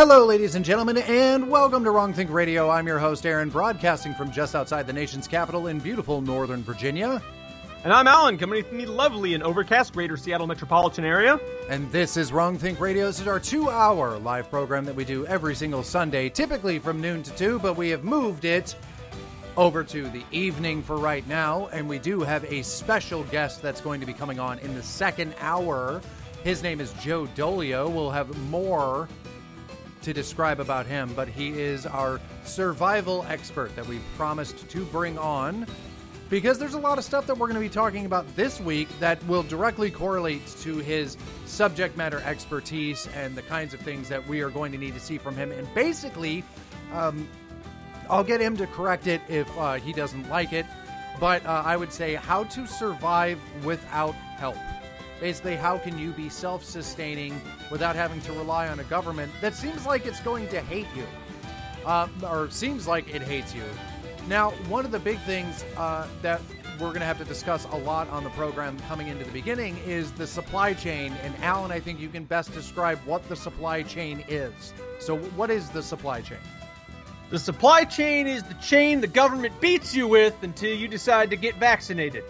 Hello, ladies and gentlemen, and welcome to Wrong Think Radio. I'm your host, Aaron, broadcasting from just outside the nation's capital in beautiful Northern Virginia. And I'm Alan, coming from the lovely and overcast greater Seattle metropolitan area. And this is Wrong Think Radio. This is our two hour live program that we do every single Sunday, typically from noon to 2, but we have moved it over to the evening for right now. And we do have a special guest that's going to be coming on in the second hour. His name is Joe Dolio. We'll have more to describe about him, but he is our survival expert that we promised to bring on because there's a lot of stuff that we're going to be talking about this week that will directly correlate to his subject matter expertise and the kinds of things that we are going to need to see from him. And basically, um, I'll get him to correct it if uh, he doesn't like it, but uh, I would say how to survive without help. Basically, how can you be self sustaining without having to rely on a government that seems like it's going to hate you? Uh, or seems like it hates you. Now, one of the big things uh, that we're going to have to discuss a lot on the program coming into the beginning is the supply chain. And Alan, I think you can best describe what the supply chain is. So, what is the supply chain? The supply chain is the chain the government beats you with until you decide to get vaccinated.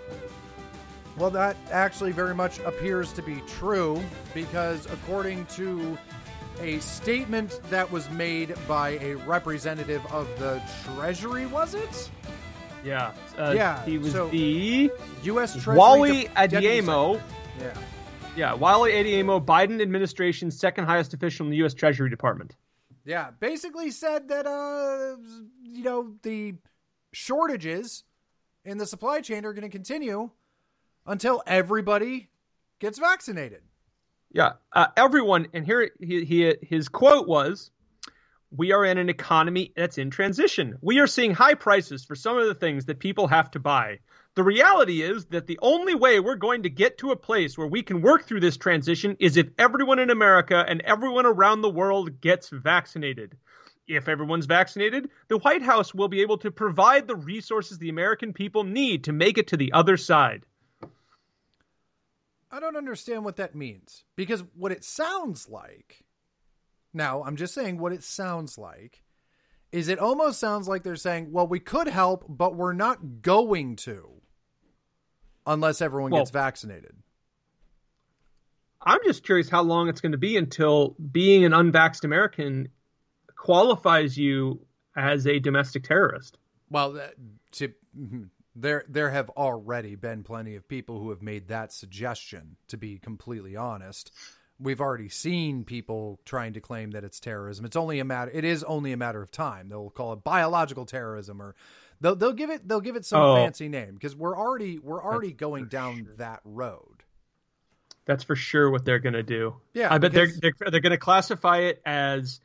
Well, that actually very much appears to be true because, according to a statement that was made by a representative of the Treasury, was it? Yeah. Uh, Yeah, He was so- the U.S. Treasury Wally De- Deputy Adeyemo. Secretary. Yeah. Yeah, Wally Adeyemo, Biden administration's second highest official in the U.S. Treasury Department. Yeah, basically said that uh you know the shortages in the supply chain are going to continue until everybody gets vaccinated. Yeah, uh, everyone, and here he, he, his quote was, "We are in an economy that's in transition. We are seeing high prices for some of the things that people have to buy. The reality is that the only way we're going to get to a place where we can work through this transition is if everyone in America and everyone around the world gets vaccinated." If everyone's vaccinated, the White House will be able to provide the resources the American people need to make it to the other side. I don't understand what that means because what it sounds like now, I'm just saying what it sounds like is it almost sounds like they're saying, well, we could help, but we're not going to unless everyone Well- gets vaccinated. I'm just curious how long it's going to be until being an unvaxxed American qualifies you as a domestic terrorist. Well, that, to, mm-hmm. There there have already been plenty of people who have made that suggestion. To be completely honest, we've already seen people trying to claim that it's terrorism. It's only a matter. It is only a matter of time. They'll call it biological terrorism, or they'll they'll give it they'll give it some Oh. fancy name because we're already we're already going down sure. that road. That's for sure what they're going to do. Yeah, I bet they're, they're they're going to classify it as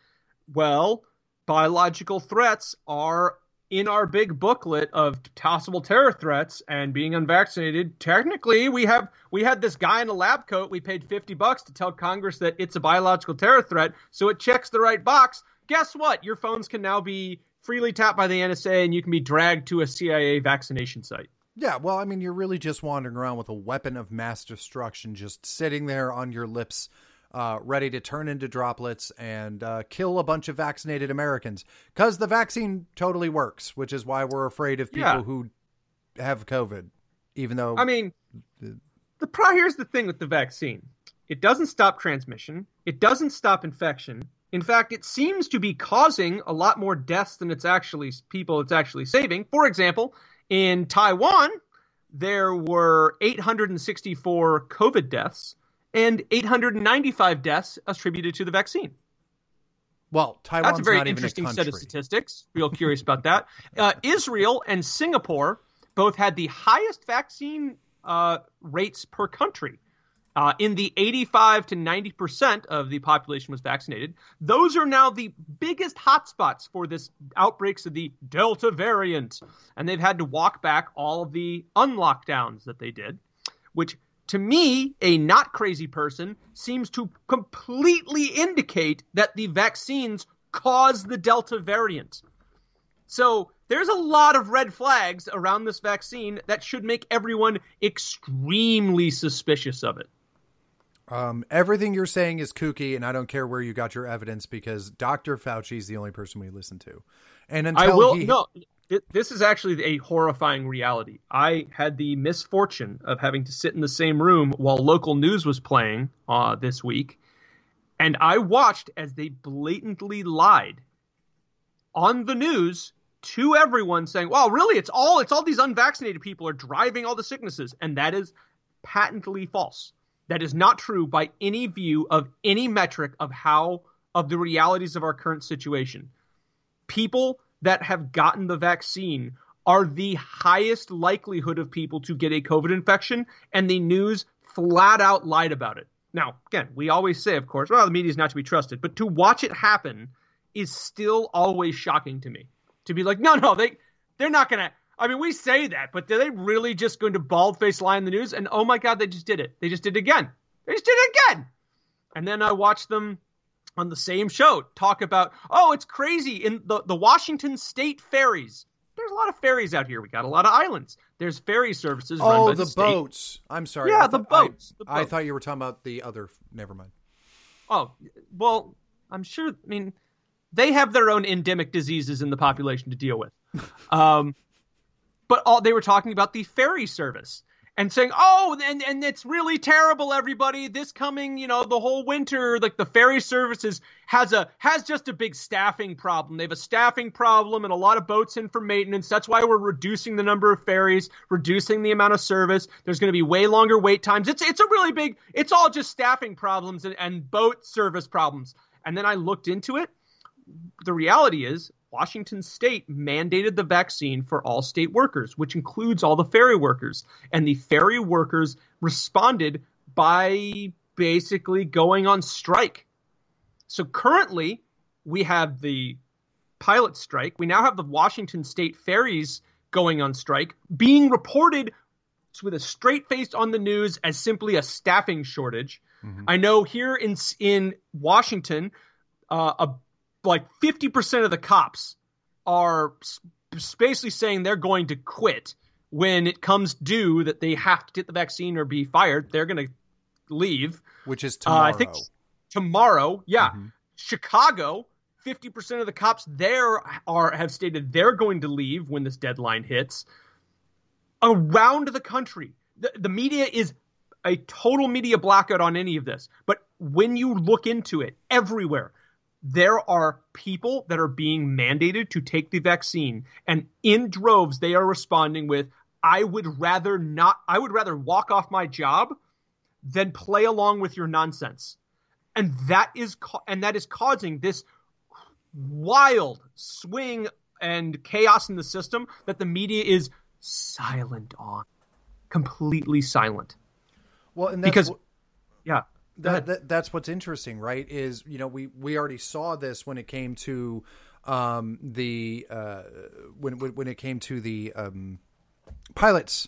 well. Biological threats are in our big booklet of possible terror threats and being unvaccinated. Technically, we have we had this guy in a lab coat. We paid fifty bucks to tell Congress that it's a biological terror threat, so it checks the right box. Guess what? Your phones can now be freely tapped by the NSA, and you can be dragged to a CIA vaccination site. Yeah, well, I mean, you're really just wandering around with a weapon of mass destruction, just sitting there on your lips, uh, ready to turn into droplets and uh, kill a bunch of vaccinated Americans. Because the vaccine totally works, which is why we're afraid of people Yeah. who have COVID, even though. I mean, the pro here's the thing with the vaccine. It doesn't stop transmission. It doesn't stop infection. In fact, it seems to be causing a lot more deaths than it's actually people it's actually saving. For example, in Taiwan, there were 864 COVID deaths and 895 deaths attributed to the vaccine. well, Taiwan's That's a very interesting a set of statistics. Real curious about that. Uh, Israel and Singapore both had the highest vaccine uh, rates per country. Uh, in the 85 to 90 percent of the population was vaccinated. Those are now the biggest hotspots for this outbreaks of the Delta variant, and they've had to walk back all of the unlockdowns that they did, which to me, a not crazy person, seems to completely indicate that the vaccines cause the Delta variant. So there's a lot of red flags around this vaccine that should make everyone extremely suspicious of it. Um, everything you're saying is kooky, and I don't care where you got your evidence because Dr. Fauci is the only person we listen to. And until I will he, no. This is actually a horrifying reality. I had the misfortune of having to sit in the same room while local news was playing uh, this week, and I watched as they blatantly lied on the news to everyone, saying, "Well, really, it's all it's all these unvaccinated people are driving all the sicknesses," and that is patently false. That is not true by any view of any metric of how of the realities of our current situation. People that have gotten the vaccine are the highest likelihood of people to get a COVID infection, and the news flat out lied about it. Now, again, we always say, of course, well, the media is not to be trusted, but to watch it happen is still always shocking to me. To be like, no, no, they they're not gonna. I mean, we say that, but are they really just going to bald face lie in the news? And oh my God, they just did it. They just did it again. They just did it again. And then I watched them on the same show talk about, oh, it's crazy in the, the Washington state ferries. There's a lot of ferries out here. We got a lot of islands. There's ferry services. Oh, the, the boats. I'm sorry. Yeah, the, boats. I, the I thought you were talking about the other. Never mind. Oh, well, I'm sure. I mean, they have their own endemic diseases in the population to deal with. Um, but all they were talking about the ferry service and saying, "Oh, and and it's really terrible, everybody. This coming, you know, the whole winter, like the ferry services has a has just a big staffing problem. They have a staffing problem and a lot of boats in for maintenance. That's why we're reducing the number of ferries, reducing the amount of service. There's going to be way longer wait times. It's it's a really big. It's all just staffing problems and, and boat service problems. And then I looked into it. The reality is Washington state mandated the vaccine for all state workers, which includes all the ferry workers. And the ferry workers responded by basically going on strike. So currently, we have the pilot strike. We now have the Washington state ferries going on strike, being reported with a straight face on the news as simply a staffing shortage. I know here in in Washington, uh, a, like fifty percent of the cops are basically saying they're going to quit when it comes due that they have to get the vaccine or be fired. They're going to leave. Which is Uh, tomorrow. I think tomorrow, yeah. Mhm. Chicago, 50% of the cops there are have stated they're going to leave when this deadline hits. Around the country, the, the media is a total media blackout on any of this. But when you look into it, everywhere, there are people that are being mandated to take the vaccine. And in droves, they are responding with, I would rather not, I would rather walk off my job than play along with your nonsense. And that is, and that is causing this wild swing and chaos in the system that the media is silent on, completely silent. well, and that's Because, what- yeah, that, that that's what's interesting, right? Is you know we we already saw this when it came to um, the uh, when, when when it came to the um, pilots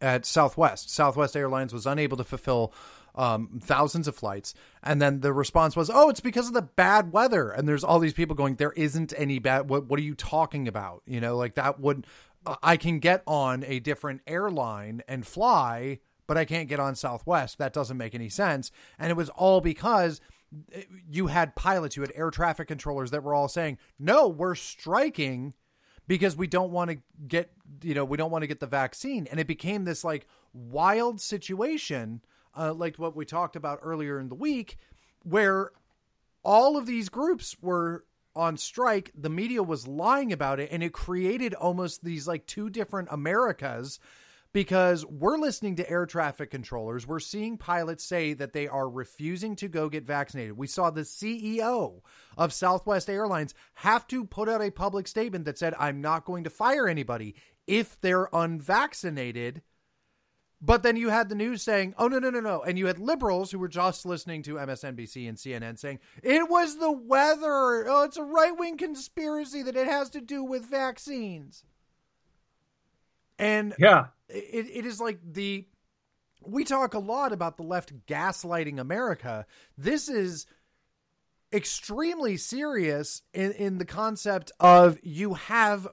at Southwest. Southwest Airlines was unable to fulfill um, thousands of flights, and then the response was, "Oh, it's because of the bad weather." And there's all these people going, "There isn't any bad. What what are you talking about? You know, like that would I can get on a different airline and fly." But I can't get on Southwest. That doesn't make any sense. And it was all because you had pilots, you had air traffic controllers that were all saying, "No, we're striking because we don't want to get, you know, we don't want to get the vaccine." And it became this like wild situation, uh, like what we talked about earlier in the week, where all of these groups were on strike. The media was lying about it, and it created almost these like two different Americas because we're listening to air traffic controllers. We're seeing pilots say that they are refusing to go get vaccinated. We saw the CEO of Southwest Airlines have to put out a public statement that said, I'm not going to fire anybody if they're unvaccinated. But then you had the news saying, oh, no, no, no, no. And you had liberals who were just listening to MSNBC and CNN saying, it was the weather. Oh, it's a right wing conspiracy that it has to do with vaccines. And yeah, it, it is like the we talk a lot about the left gaslighting America. This is extremely serious in, in the concept of you have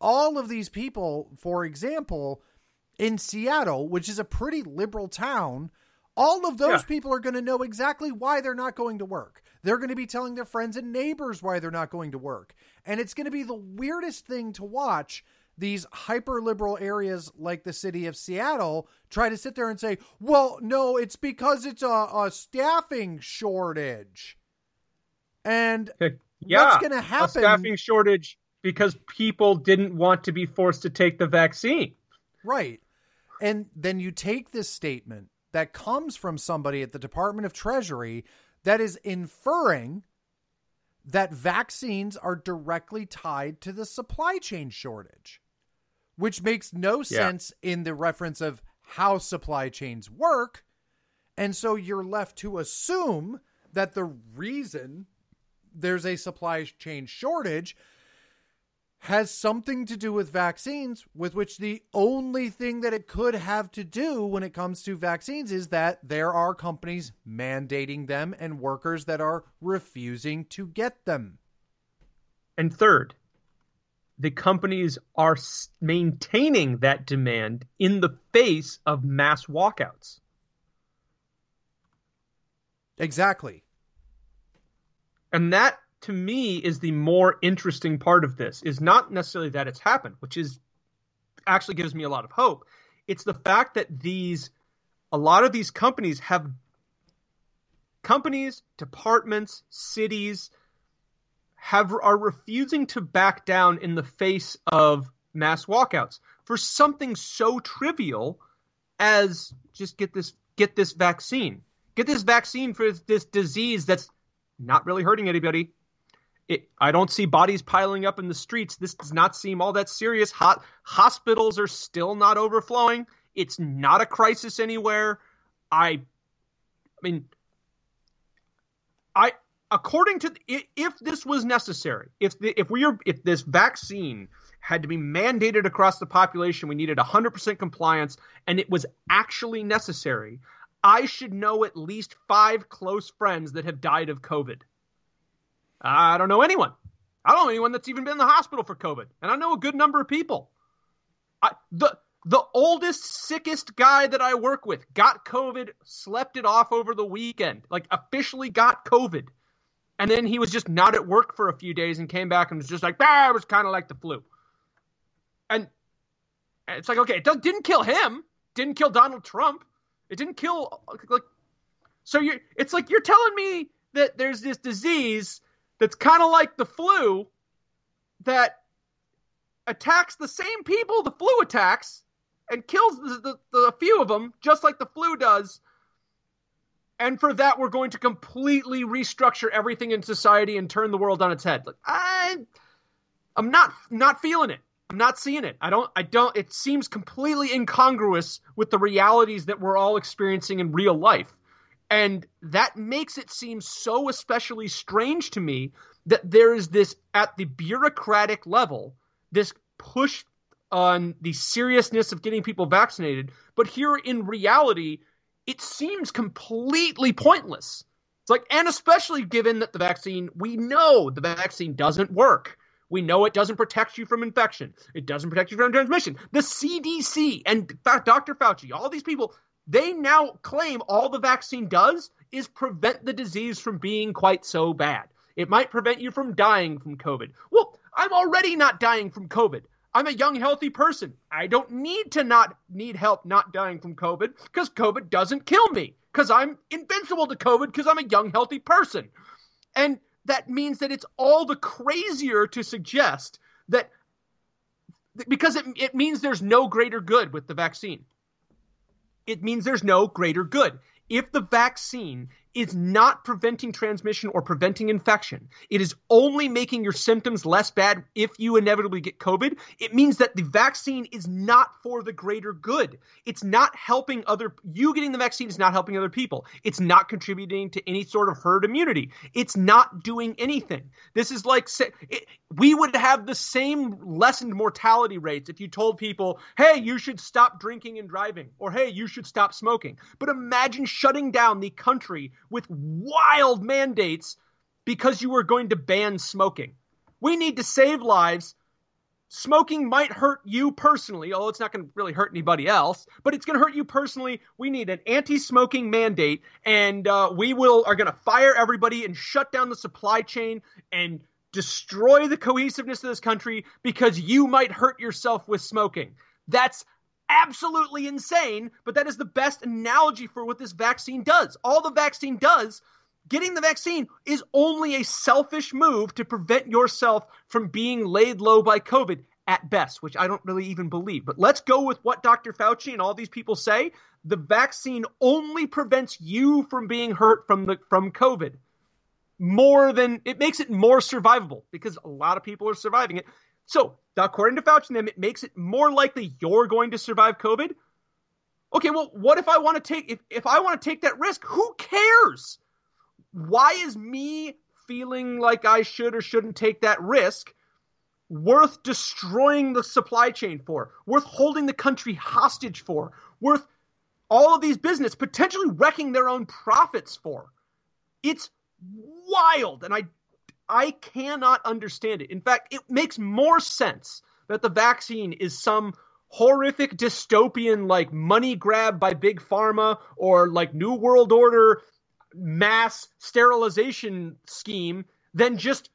all of these people, for example, in Seattle, which is a pretty liberal town, all of those yeah. people are going to know exactly why they're not going to work. They're going to be telling their friends and neighbors why they're not going to work. And it's going to be the weirdest thing to watch these hyper liberal areas like the city of Seattle try to sit there and say, well, no, it's because it's a, a staffing shortage. And yeah, what's going to happen? A staffing shortage because people didn't want to be forced to take the vaccine. Right. And then you take this statement that comes from somebody at the Department of Treasury that is inferring that vaccines are directly tied to the supply chain shortage, which makes no yeah. sense in the reference of how supply chains work. And so you're left to assume that the reason there's a supply chain shortage has something to do with vaccines, with which the only thing that it could have to do when it comes to vaccines is that there are companies mandating them and workers that are refusing to get them. And third, the companies are maintaining that demand in the face of mass walkouts. Exactly. And that to me is the more interesting part of this is not necessarily that it's happened, which is actually gives me a lot of hope. It's the fact that these a lot of these companies have companies, departments, cities have are refusing to back down in the face of mass walkouts for something so trivial as just get this get this vaccine. Get this vaccine for this disease that's not really hurting anybody it, I don't see bodies piling up in the streets. This does not seem all that serious. Hot hospitals are still not overflowing. It's not a crisis anywhere. I, I mean, I according to if this was necessary, if the, if we are if this vaccine had to be mandated across the population, we needed 100% compliance, and it was actually necessary. I should know at least five close friends that have died of COVID. I don't know anyone. I don't know anyone that's even been in the hospital for COVID, and I know a good number of people. I, the the oldest, sickest guy that I work with got COVID, slept it off over the weekend, like officially got COVID, and then he was just not at work for a few days and came back and was just like, ah, it was kind of like the flu. And it's like, okay, it didn't kill him, didn't kill Donald Trump, it didn't kill like. So you, it's like you're telling me that there's this disease that's kind of like the flu that attacks the same people the flu attacks and kills the, the, the, few of them just like the flu does and for that we're going to completely restructure everything in society and turn the world on its head. Like i i'm not not feeling it. I'm not seeing it. I don't i don't it seems completely incongruous with the realities that we're all experiencing in real life. And that makes it seem so especially strange to me that there is this, at the bureaucratic level, this push on the seriousness of getting people vaccinated. But here in reality, it seems completely pointless. It's like, and especially given that the vaccine, we know the vaccine doesn't work. We know it doesn't protect you from infection. It doesn't protect you from transmission. The CDC and Dr. Fauci, all these people, they now claim all the vaccine does is prevent the disease from being quite so bad. It might prevent you from dying from COVID. Well, I'm already not dying from COVID. I'm a young, healthy person. I don't need to not need help not dying from COVID because COVID doesn't kill me because I'm invincible to COVID because I'm a young, healthy person. And that means that it's all the crazier to suggest that because it, it means there's no greater good with the vaccine it means there's no greater good. If the vaccine is not preventing transmission or preventing infection. It is only making your symptoms less bad if you inevitably get COVID. It means that the vaccine is not for the greater good. It's not helping other, you getting the vaccine is not helping other people. It's not contributing to any sort of herd immunity. It's not doing anything. This is like, it, we would have the same lessened mortality rates if you told people, hey, you should stop drinking and driving, or hey, you should stop smoking. But imagine shutting down the country with wild mandates because you were going to ban smoking. We need to save lives. smoking might hurt you personally, although it's not going to really hurt anybody else, but it's going to hurt you personally. We need an anti-smoking mandate, and uh, we will are going to fire everybody and shut down the supply chain and destroy the cohesiveness of this country because you might hurt yourself with smoking. That's absolutely insane, but that is the best analogy for what this vaccine does. All the vaccine does getting the vaccine is only a selfish move to prevent yourself from being laid low by COVID at best, which I don't really even believe. But let's go with what Dr. Fauci and all these people say. The vaccine only prevents you from being hurt from the from COVID more than it makes it more survivable because a lot of people are surviving it. So, according to Fauci them, it makes it more likely you're going to survive COVID. Okay, well, what if I want to take if, if I want to take that risk? Who cares? why is me feeling like I should or shouldn't take that risk worth destroying the supply chain for, worth holding the country hostage for, worth all of these business potentially wrecking their own profits for? It's wild and I I cannot understand it. In fact, it makes more sense that the vaccine is some horrific dystopian like money grab by big pharma or like new world order mass sterilization scheme than just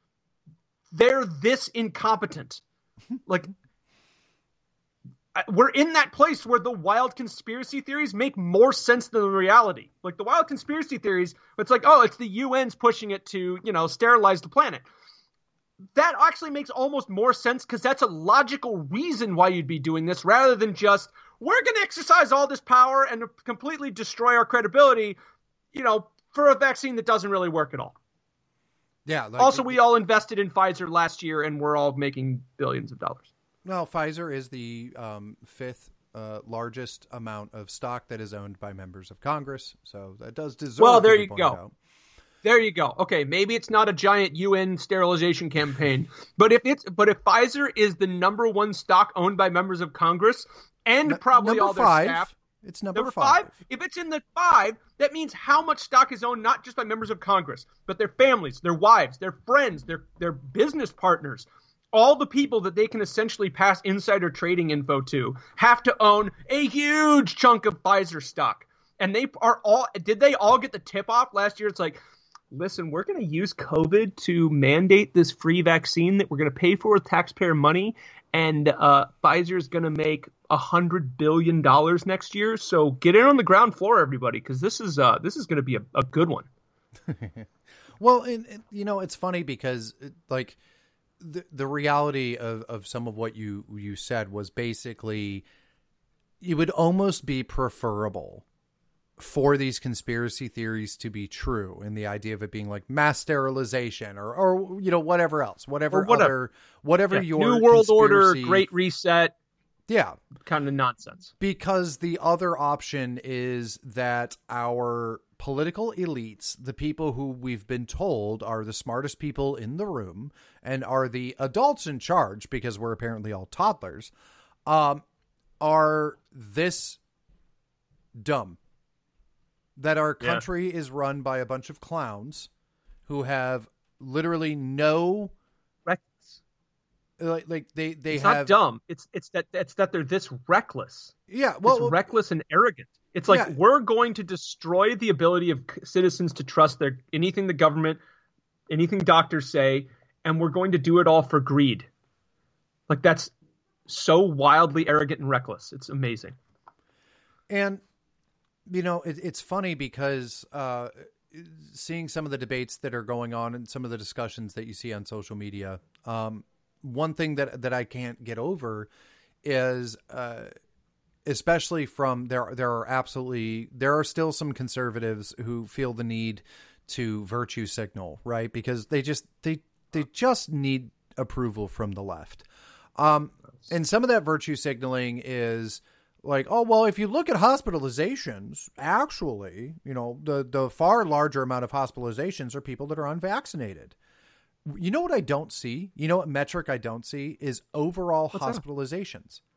they're this incompetent. like we're in that place where the wild conspiracy theories make more sense than the reality. Like the wild conspiracy theories, it's like, oh, it's the UN's pushing it to, you know, sterilize the planet. That actually makes almost more sense because that's a logical reason why you'd be doing this rather than just, we're going to exercise all this power and completely destroy our credibility, you know, for a vaccine that doesn't really work at all. Yeah. Like, also, we all invested in Pfizer last year, and we're all making billions of dollars. Well, Pfizer is the um, fifth uh, largest amount of stock that is owned by members of Congress, so that does deserve. Well, there you go. Out. There you go. Okay, maybe it's not a giant UN sterilization campaign, but if it's but if Pfizer is the number one stock owned by members of Congress and probably all their five. staff, it's number, number five. five. If it's in the five, that means how much stock is owned not just by members of Congress, but their families, their wives, their friends, their their business partners. All the people that they can essentially pass insider trading info to have to own a huge chunk of Pfizer stock. And they are all did they all get the tip off last year? It's like, listen, we're going to use COVID to mandate this free vaccine that we're going to pay for with taxpayer money, and uh, Pfizer is going to make a hundred billion dollars next year. So get in on the ground floor, everybody, because this is uh, this is going to be a, a, good one. well, and, and, you know it's funny because like the the reality of of some of what you you said was basically it would almost be preferable for these conspiracy theories to be true and the idea of it being like mass sterilization or or you know whatever else whatever, whatever. other whatever yeah. your new world order great reset yeah kind of nonsense because the other option is that our political elites the people who we've been told are the smartest people in the room and are the adults in charge because we're apparently all toddlers um are this dumb that our country yeah. is run by a bunch of clowns who have literally no reckless. Like, like they they it's have not dumb. It's it's that it's that they're this reckless. Yeah, well, it's reckless and arrogant. It's like yeah. we're going to destroy the ability of citizens to trust their anything the government, anything doctors say, and we're going to do it all for greed. Like that's so wildly arrogant and reckless. It's amazing. And you know, it, it's funny because uh, seeing some of the debates that are going on and some of the discussions that you see on social media, um, one thing that that I can't get over is, uh, especially from there, there are absolutely there are still some conservatives who feel the need to virtue signal, right? Because they just they they just need approval from the left. Um, and some of that virtue signaling is like, oh well, if you look at hospitalizations, actually, you know, the the far larger amount of hospitalizations are people that are unvaccinated. You know what I don't see? You know what metric I don't see is overall What's hospitalizations. That?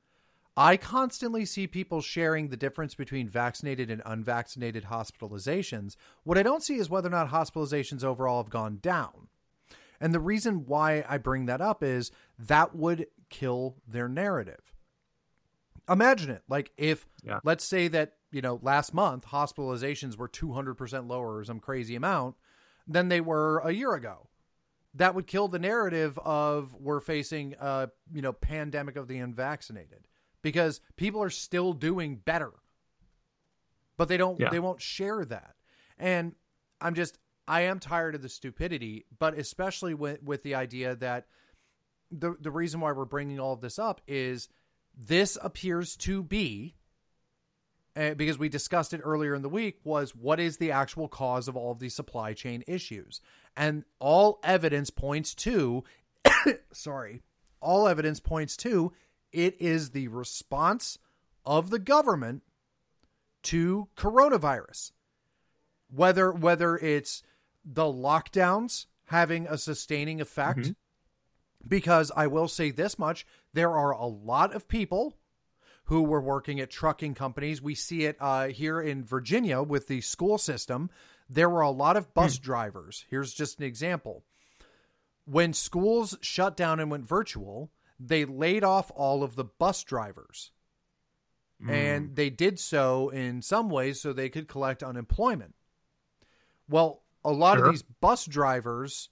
I constantly see people sharing the difference between vaccinated and unvaccinated hospitalizations. What I don't see is whether or not hospitalizations overall have gone down. And the reason why I bring that up is that would kill their narrative. Imagine it. Like if Yeah. let's say that, you know, last month hospitalizations were 200% lower or some crazy amount than they were a year ago. That would kill the narrative of we're facing a, you know, pandemic of the unvaccinated because people are still doing better. But they don't Yeah. they won't share that. And I'm just I am tired of the stupidity, but especially with with the idea that the the reason why we're bringing all of this up is this appears to be uh, because we discussed it earlier in the week was what is the actual cause of all of these supply chain issues and all evidence points to sorry all evidence points to it is the response of the government to coronavirus whether whether it's the lockdowns having a sustaining effect because I will say this much there are a lot of people who were working at trucking companies. We see it uh, here in Virginia with the school system. There were a lot of bus drivers. Here's just an example. When schools shut down and went virtual, they laid off all of the bus drivers. And they did so in some ways so they could collect unemployment. Well, a lot Sure. of these bus drivers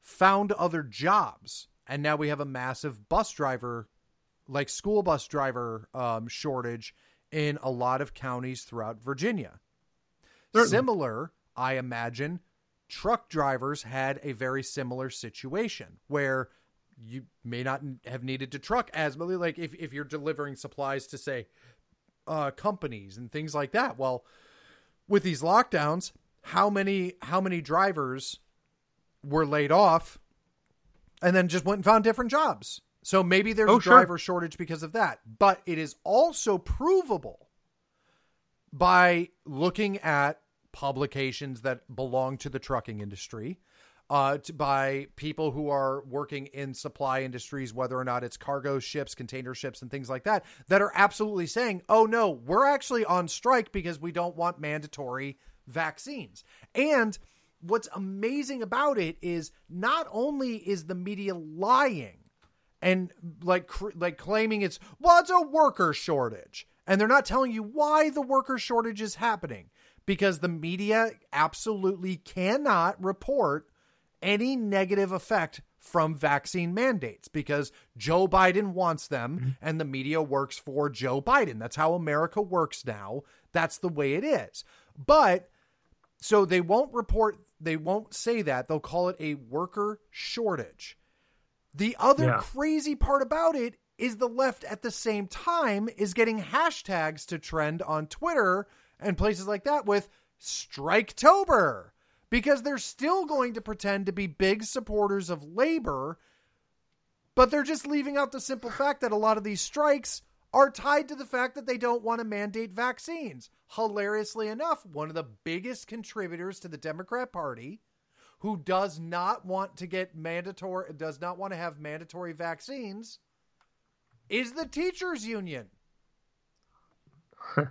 found other jobs and now we have a massive bus driver like school bus driver um, shortage in a lot of counties throughout virginia Certainly. similar i imagine truck drivers had a very similar situation where you may not have needed to truck as much, like if, if you're delivering supplies to say uh, companies and things like that well with these lockdowns how many how many drivers were laid off and then just went and found different jobs. So maybe there's Oh, a sure. driver shortage because of that. But it is also provable by looking at publications that belong to the trucking industry, uh, to, by people who are working in supply industries, whether or not it's cargo ships, container ships, and things like that, that are absolutely saying, oh no, we're actually on strike because we don't want mandatory vaccines. And what's amazing about it is not only is the media lying and like like claiming it's well it's a worker shortage and they're not telling you why the worker shortage is happening because the media absolutely cannot report any negative effect from vaccine mandates because Joe Biden wants them mm-hmm. and the media works for Joe Biden. That's how America works now. That's the way it is. But so they won't report, they won't say that. They'll call it a worker shortage. The other Yeah. crazy part about it is the left at the same time is getting hashtags to trend on Twitter and places like that with Striketober because they're still going to pretend to be big supporters of labor, but they're just leaving out the simple fact that a lot of these strikes are tied to the fact that they don't want to mandate vaccines. Hilariously enough, one of the biggest contributors to the Democrat Party who does not want to get mandatory does not want to have mandatory vaccines is the teachers union.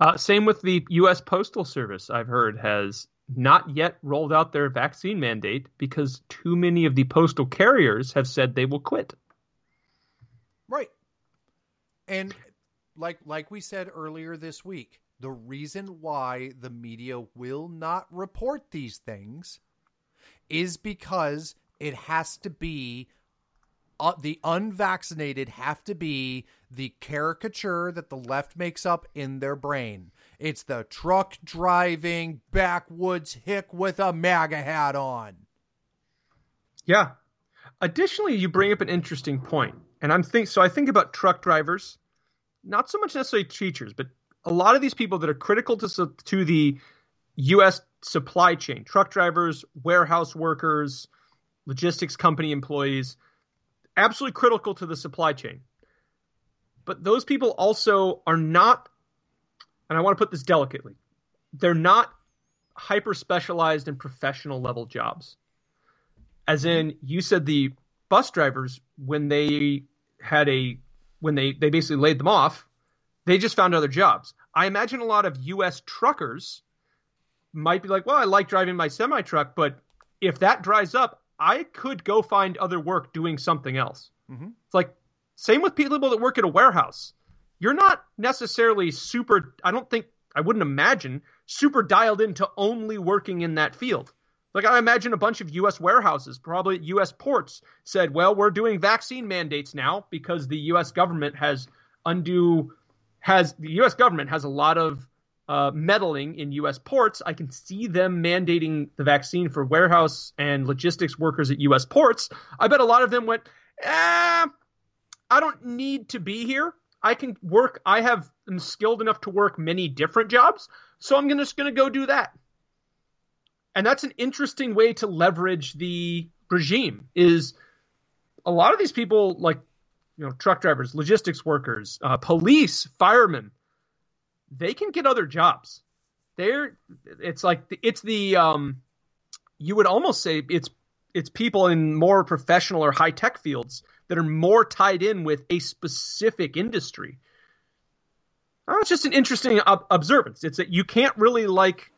Uh, same with the U.S. Postal Service, I've heard, has not yet rolled out their vaccine mandate because too many of the postal carriers have said they will quit. Right. And like like we said earlier this week, the reason why the media will not report these things is because it has to be uh, the unvaccinated have to be the caricature that the left makes up in their brain. It's the truck driving backwoods hick with a MAGA hat on. Yeah. Additionally, you bring up an interesting point, and I'm think so. I think about truck drivers, not so much necessarily teachers, but a lot of these people that are critical to to the U.S. supply chain: truck drivers, warehouse workers, logistics company employees, absolutely critical to the supply chain. But those people also are not, and I want to put this delicately, they're not hyper specialized and professional level jobs as in you said the bus drivers when they had a when they they basically laid them off they just found other jobs i imagine a lot of us truckers might be like well i like driving my semi truck but if that dries up i could go find other work doing something else Mm-hmm. It's like same with people that work at a warehouse. You're not necessarily super. I don't think I wouldn't imagine super dialed into only working in that field. Like I imagine a bunch of U.S. warehouses, probably U.S. ports, said, "Well, we're doing vaccine mandates now because the U.S. government has undue has the U.S. government has a lot of uh, meddling in U.S. ports. I can see them mandating the vaccine for warehouse and logistics workers at U.S. ports. I bet a lot of them went, eh, I don't need to be here. I can work. I have am skilled enough to work many different jobs, so I'm just going to go do that and that's an interesting way to leverage the regime is a lot of these people like you know truck drivers logistics workers uh, police firemen they can get other jobs they're it's like it's the um you would almost say it's it's people in more professional or high tech fields that are more tied in with a specific industry. Uh, it's just an interesting ob- observance. It's that you can't really like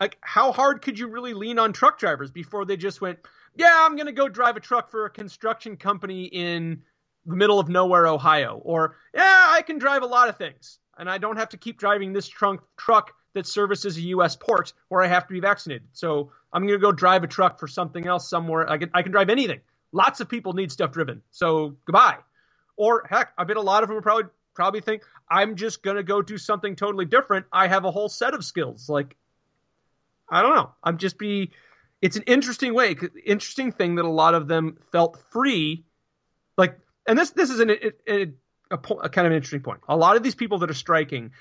like how hard could you really lean on truck drivers before they just went yeah i'm going to go drive a truck for a construction company in the middle of nowhere ohio or yeah i can drive a lot of things and i don't have to keep driving this trunk truck that services a us port where i have to be vaccinated. So i'm going to go drive a truck for something else somewhere. I can, I can drive anything lots of people need stuff driven so goodbye or heck i bet a lot of them probably probably think i'm just to go do something totally different i have a whole set of skills like I don't know. I'm just be. It's an interesting way, interesting thing that a lot of them felt free, like, and this this is an, a, a, a kind of an interesting point. A lot of these people that are striking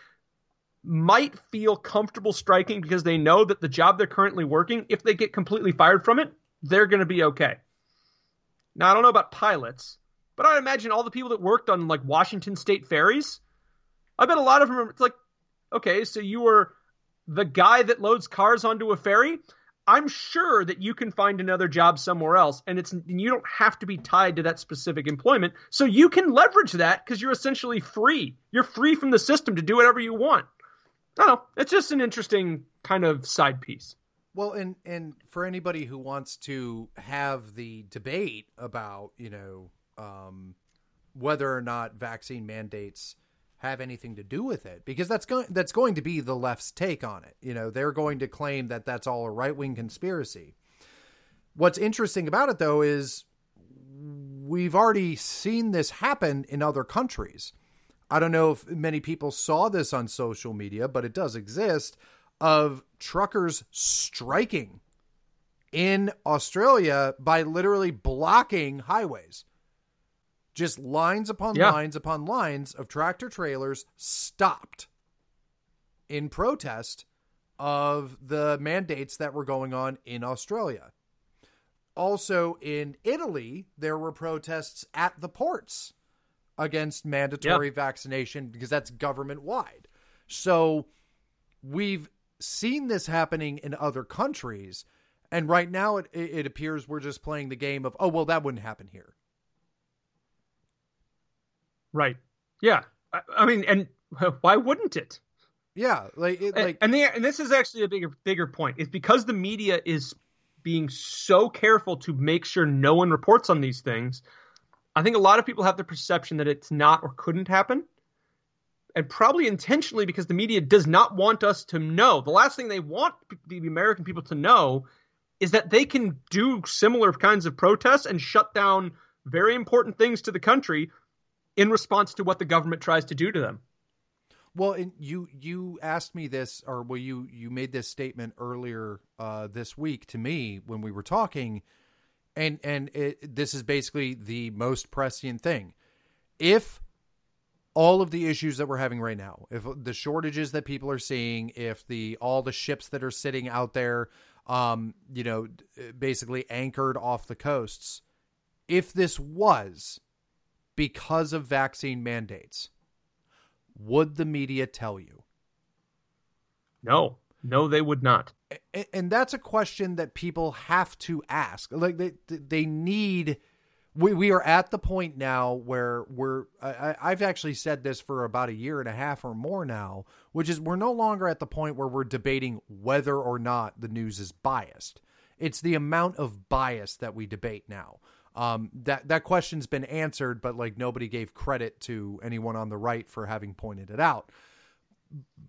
might feel comfortable striking because they know that the job they're currently working, if they get completely fired from it, they're going to be okay. Now I don't know about pilots, but I imagine all the people that worked on like Washington State ferries. I bet a lot of them are like, okay, so you were the guy that loads cars onto a ferry, I'm sure that you can find another job somewhere else, and it's you don't have to be tied to that specific employment. So you can leverage that because you're essentially free. You're free from the system to do whatever you want. I don't know. It's just an interesting kind of side piece. Well, and and for anybody who wants to have the debate about you know um, whether or not vaccine mandates have anything to do with it because that's going that's going to be the left's take on it. You know, they're going to claim that that's all a right-wing conspiracy. What's interesting about it though is we've already seen this happen in other countries. I don't know if many people saw this on social media, but it does exist of truckers striking in Australia by literally blocking highways just lines upon yeah. lines upon lines of tractor trailers stopped in protest of the mandates that were going on in Australia. Also in Italy, there were protests at the ports against mandatory vaccination because that's government wide. So we've seen this happening in other countries. And right now, it, it appears we're just playing the game of, oh, well, that wouldn't happen here. Right. Yeah. I, I mean, and why wouldn't it? Yeah, like it, like and, the, and this is actually a bigger bigger point. Is because the media is being so careful to make sure no one reports on these things. I think a lot of people have the perception that it's not or couldn't happen. And probably intentionally because the media does not want us to know. The last thing they want the American people to know is that they can do similar kinds of protests and shut down very important things to the country in response to what the government tries to do to them. Well, and you you asked me this, or well, you you made this statement earlier uh, this week to me when we were talking, and and it, this is basically the most prescient thing. If all of the issues that we're having right now, if the shortages that people are seeing, if the all the ships that are sitting out there, um, you know, basically anchored off the coasts, if this was because of vaccine mandates, would the media tell you? No, no, they would not. And that's a question that people have to ask. Like they, they need. We we are at the point now where we're. I, I've actually said this for about a year and a half or more now, which is we're no longer at the point where we're debating whether or not the news is biased. It's the amount of bias that we debate now. Um, that that question's been answered, but like nobody gave credit to anyone on the right for having pointed it out.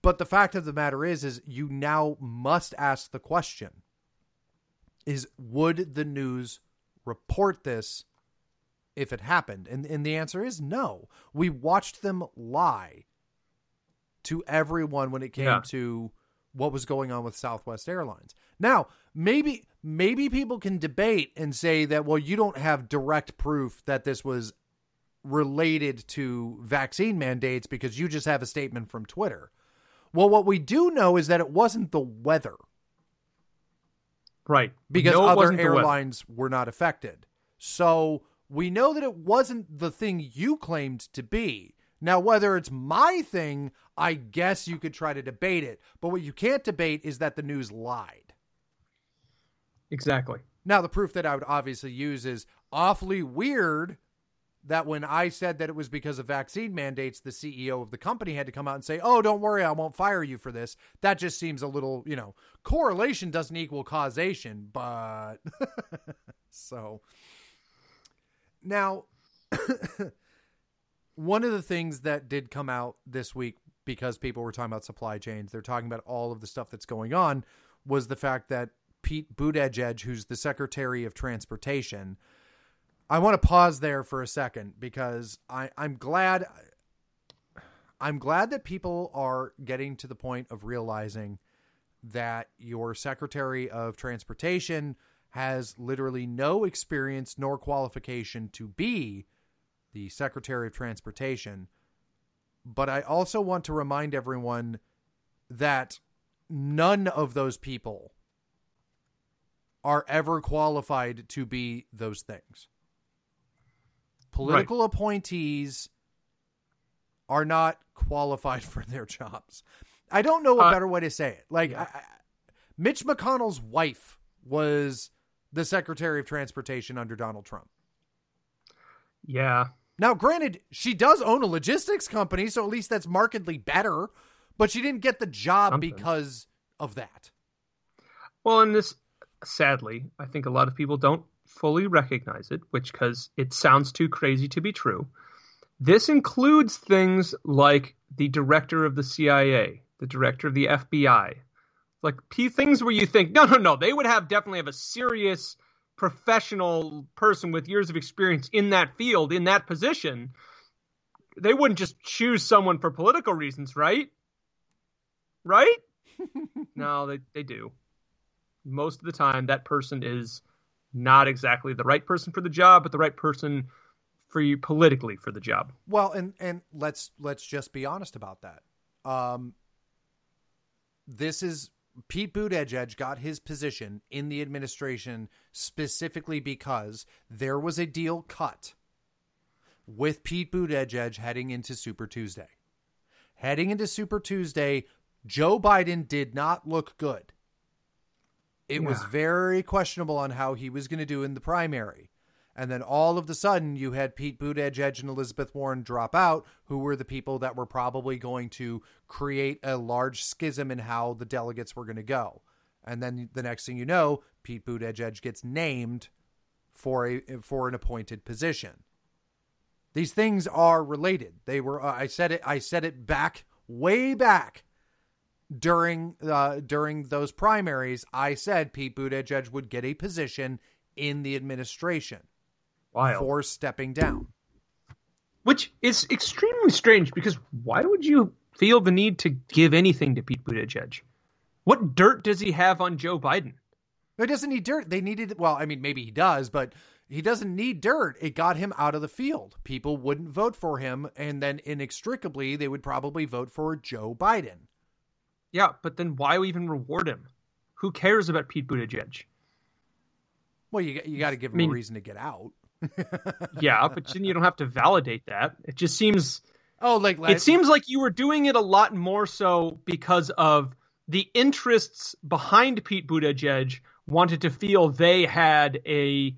But the fact of the matter is, is you now must ask the question: Is would the news report this if it happened? And and the answer is no. We watched them lie to everyone when it came Yeah. to what was going on with Southwest Airlines. Now, maybe maybe people can debate and say that well you don't have direct proof that this was related to vaccine mandates because you just have a statement from Twitter. Well, what we do know is that it wasn't the weather Right. because No, other wasn't the weather. airlines were not affected. So we know that it wasn't the thing you claimed to be. Now, whether it's my thing, I guess you could try to debate it. But what you can't debate is that the news lied. Exactly. Now, the proof that I would obviously use is awfully weird that when I said that it was because of vaccine mandates, the CEO of the company had to come out and say, Oh, don't worry, I won't fire you for this. That just seems a little, you know, correlation doesn't equal causation, but so now one of the things that did come out this week because people were talking about supply chains, they're talking about all of the stuff that's going on, was the fact that Pete Buttigieg, who's the Secretary of Transportation, I want to pause there for a second because I, I'm glad I'm glad that people are getting to the point of realizing that your Secretary of Transportation has literally no experience nor qualification to be the Secretary of Transportation. But I also want to remind everyone that none of those people are ever qualified to be those things. Political appointees are not qualified for their jobs. I don't know a Uh, better way to say it. Like, yeah. I, I, Mitch McConnell's wife was the Secretary of Transportation under Donald Trump. Yeah. Now, granted, she does own a logistics company, so at least that's markedly better, but she didn't get the job Something. because of that. Well, and this, sadly, I think a lot of people don't fully recognize it, which because it sounds too crazy to be true. This includes things like the director of the CIA, the director of the FBI, like p things where you think, no, no, no, they would have definitely have a serious professional person with years of experience in that field, in that position. They wouldn't just choose someone for political reasons, right? Right? no, they, they do most of the time that person is not exactly the right person for the job, but the right person for you politically for the job. Well, and and let's let's just be honest about that. Um, this is Pete Buttigieg got his position in the administration specifically because there was a deal cut with Pete Buttigieg heading into Super Tuesday. Heading into Super Tuesday, Joe Biden did not look good. It was very questionable on how he was going to do in the primary. And then all of the sudden, you had Pete Buttigieg and Elizabeth Warren drop out, who were the people that were probably going to create a large schism in how the delegates were going to go. And then the next thing you know, Pete Buttigieg gets named for a for an appointed position. These things are related. They were. Uh, I said it. I said it back way back during uh, during those primaries. I said Pete Buttigieg would get a position in the administration Wild. for stepping down. Which is extremely strange because why would you feel the need to give anything to Pete Buttigieg? What dirt does he have on Joe Biden? It doesn't need dirt. They needed. Well, I mean, maybe he does, but he doesn't need dirt. It got him out of the field. People wouldn't vote for him, and then inextricably, they would probably vote for Joe Biden. Yeah, but then why even reward him? Who cares about Pete Buttigieg? Well, you you got to give him mean- a reason to get out. Yeah, but then you don't have to validate that. It just seems Oh, like it seems like you were doing it a lot more so because of the interests behind Pete Buttigieg wanted to feel they had a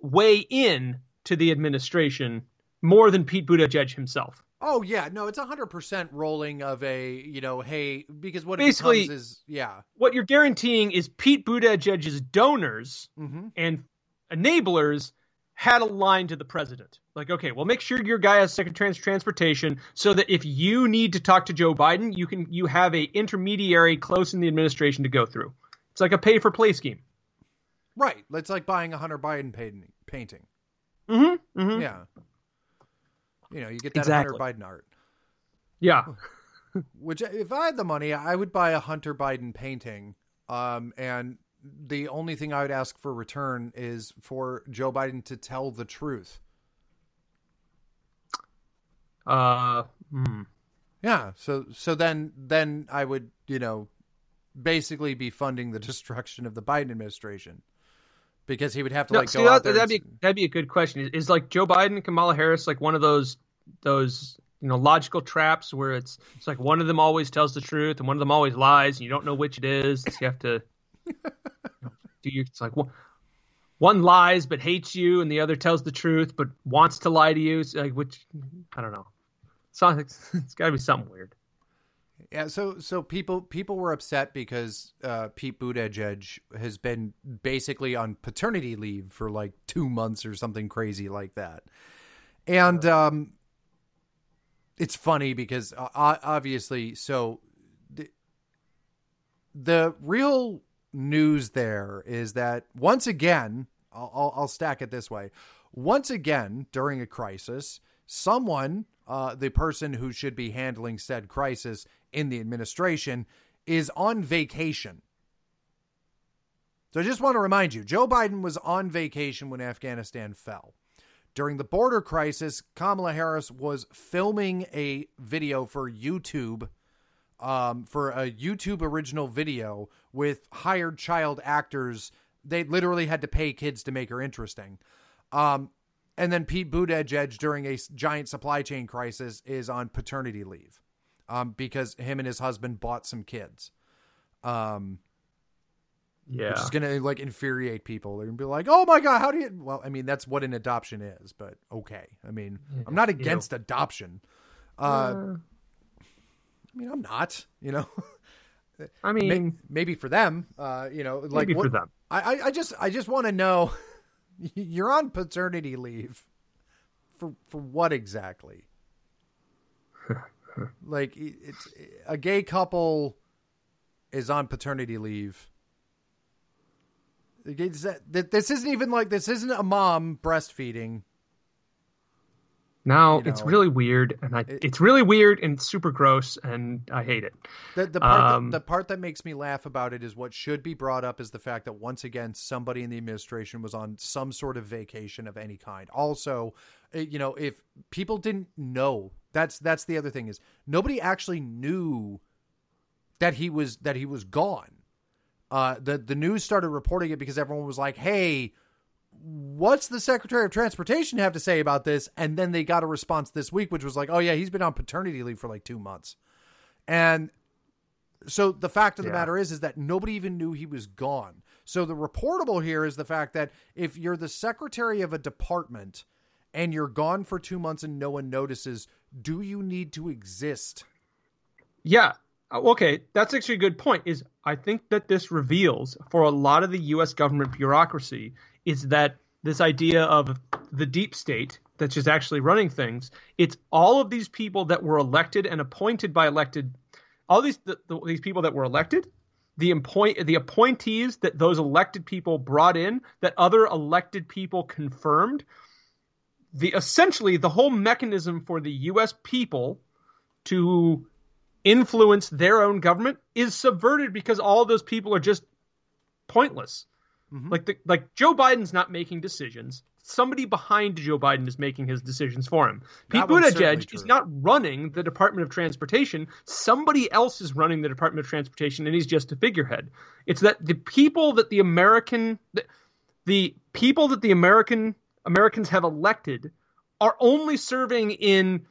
way in to the administration more than Pete Buttigieg himself. Oh yeah, no, it's a hundred percent rolling of a you know, hey, because what Basically- it is yeah, What you're guaranteeing is Pete Buttigieg's donors hmm and enablers had a line to the president. Like, okay, well, make sure your guy has Secretary of Transportation so that if you need to talk to Joe Biden, you can you have a intermediary close in the administration to go through. It's like a pay for play scheme. Right. It's like buying a Hunter Biden painting. Mm-hmm, mm-hmm. Yeah. You know, you get that exactly. Hunter Biden art. Yeah. Which, if I had the money, I would buy a Hunter Biden painting. Um, and the only thing I would ask for return is for Joe Biden to tell the truth. Uh, hmm. yeah. So so then then I would you know basically be funding the destruction of the Biden administration because he would have to no, like see, go that, out there. That'd and... be that'd be a good question. Is, is like Joe Biden, Kamala Harris, like one of those those you know logical traps where it's it's like one of them always tells the truth and one of them always lies and you don't know which it is. So you have to do you? It's like one, one lies but hates you, and the other tells the truth but wants to lie to you. So like which I don't know. It's, it's, it's got to be something weird. Yeah, so so people people were upset because uh, Pete Buttigieg has been basically on paternity leave for like two months or something crazy like that, and um, it's funny because uh, obviously, so the, the real news there is that once again, I'll, I'll, stack it this way: once again during a crisis, someone uh, the person who should be handling said crisis in the administration is on vacation. So I just want to remind you Joe Biden was on vacation when Afghanistan fell. During the border crisis, Kamala Harris was filming a video for YouTube, um, for a YouTube original video with hired child actors. They literally had to pay kids to make her interesting. Um, and then Pete Buttigieg during a giant supply chain crisis is on paternity leave um, because him and his husband bought some kids. Um, yeah, which is going to like infuriate people. They're going to be like, "Oh my god, how do you?" Well, I mean, that's what an adoption is, but okay. I mean, I'm not against adoption. Uh, uh, I mean, I'm not. You know. I mean, maybe for them, uh, you know, like maybe what, for them. I, I just, I just want to know. You're on paternity leave. For for what exactly? like it's a gay couple is on paternity leave. This isn't even like this isn't a mom breastfeeding. Now you know, it's really weird, and I, it, it's really weird and super gross, and I hate it. The, the part um, that, the part that makes me laugh about it is what should be brought up is the fact that once again somebody in the administration was on some sort of vacation of any kind. Also, eh, you know, if people didn't know, that's that's the other thing is nobody actually knew that he was that he was gone. Uh, the the news started reporting it because everyone was like, "Hey." What's the Secretary of Transportation have to say about this? And then they got a response this week, which was like, oh, yeah, he's been on paternity leave for like two months. And so the fact of the yeah. matter is, is that nobody even knew he was gone. So the reportable here is the fact that if you're the secretary of a department and you're gone for two months and no one notices, do you need to exist? Yeah. Uh, okay, that's actually a good point. Is I think that this reveals for a lot of the U.S. government bureaucracy is that this idea of the deep state that's just actually running things. It's all of these people that were elected and appointed by elected, all these the, the, these people that were elected, the appoint the appointees that those elected people brought in, that other elected people confirmed. The essentially the whole mechanism for the U.S. people to influence their own government is subverted because all those people are just pointless. Mm-hmm. Like the, like Joe Biden's not making decisions. Somebody behind Joe Biden is making his decisions for him. Pete Buttigieg is not running the Department of Transportation. Somebody else is running the Department of Transportation, and he's just a figurehead. It's that the people that the American the, the people that the American Americans have elected are only serving in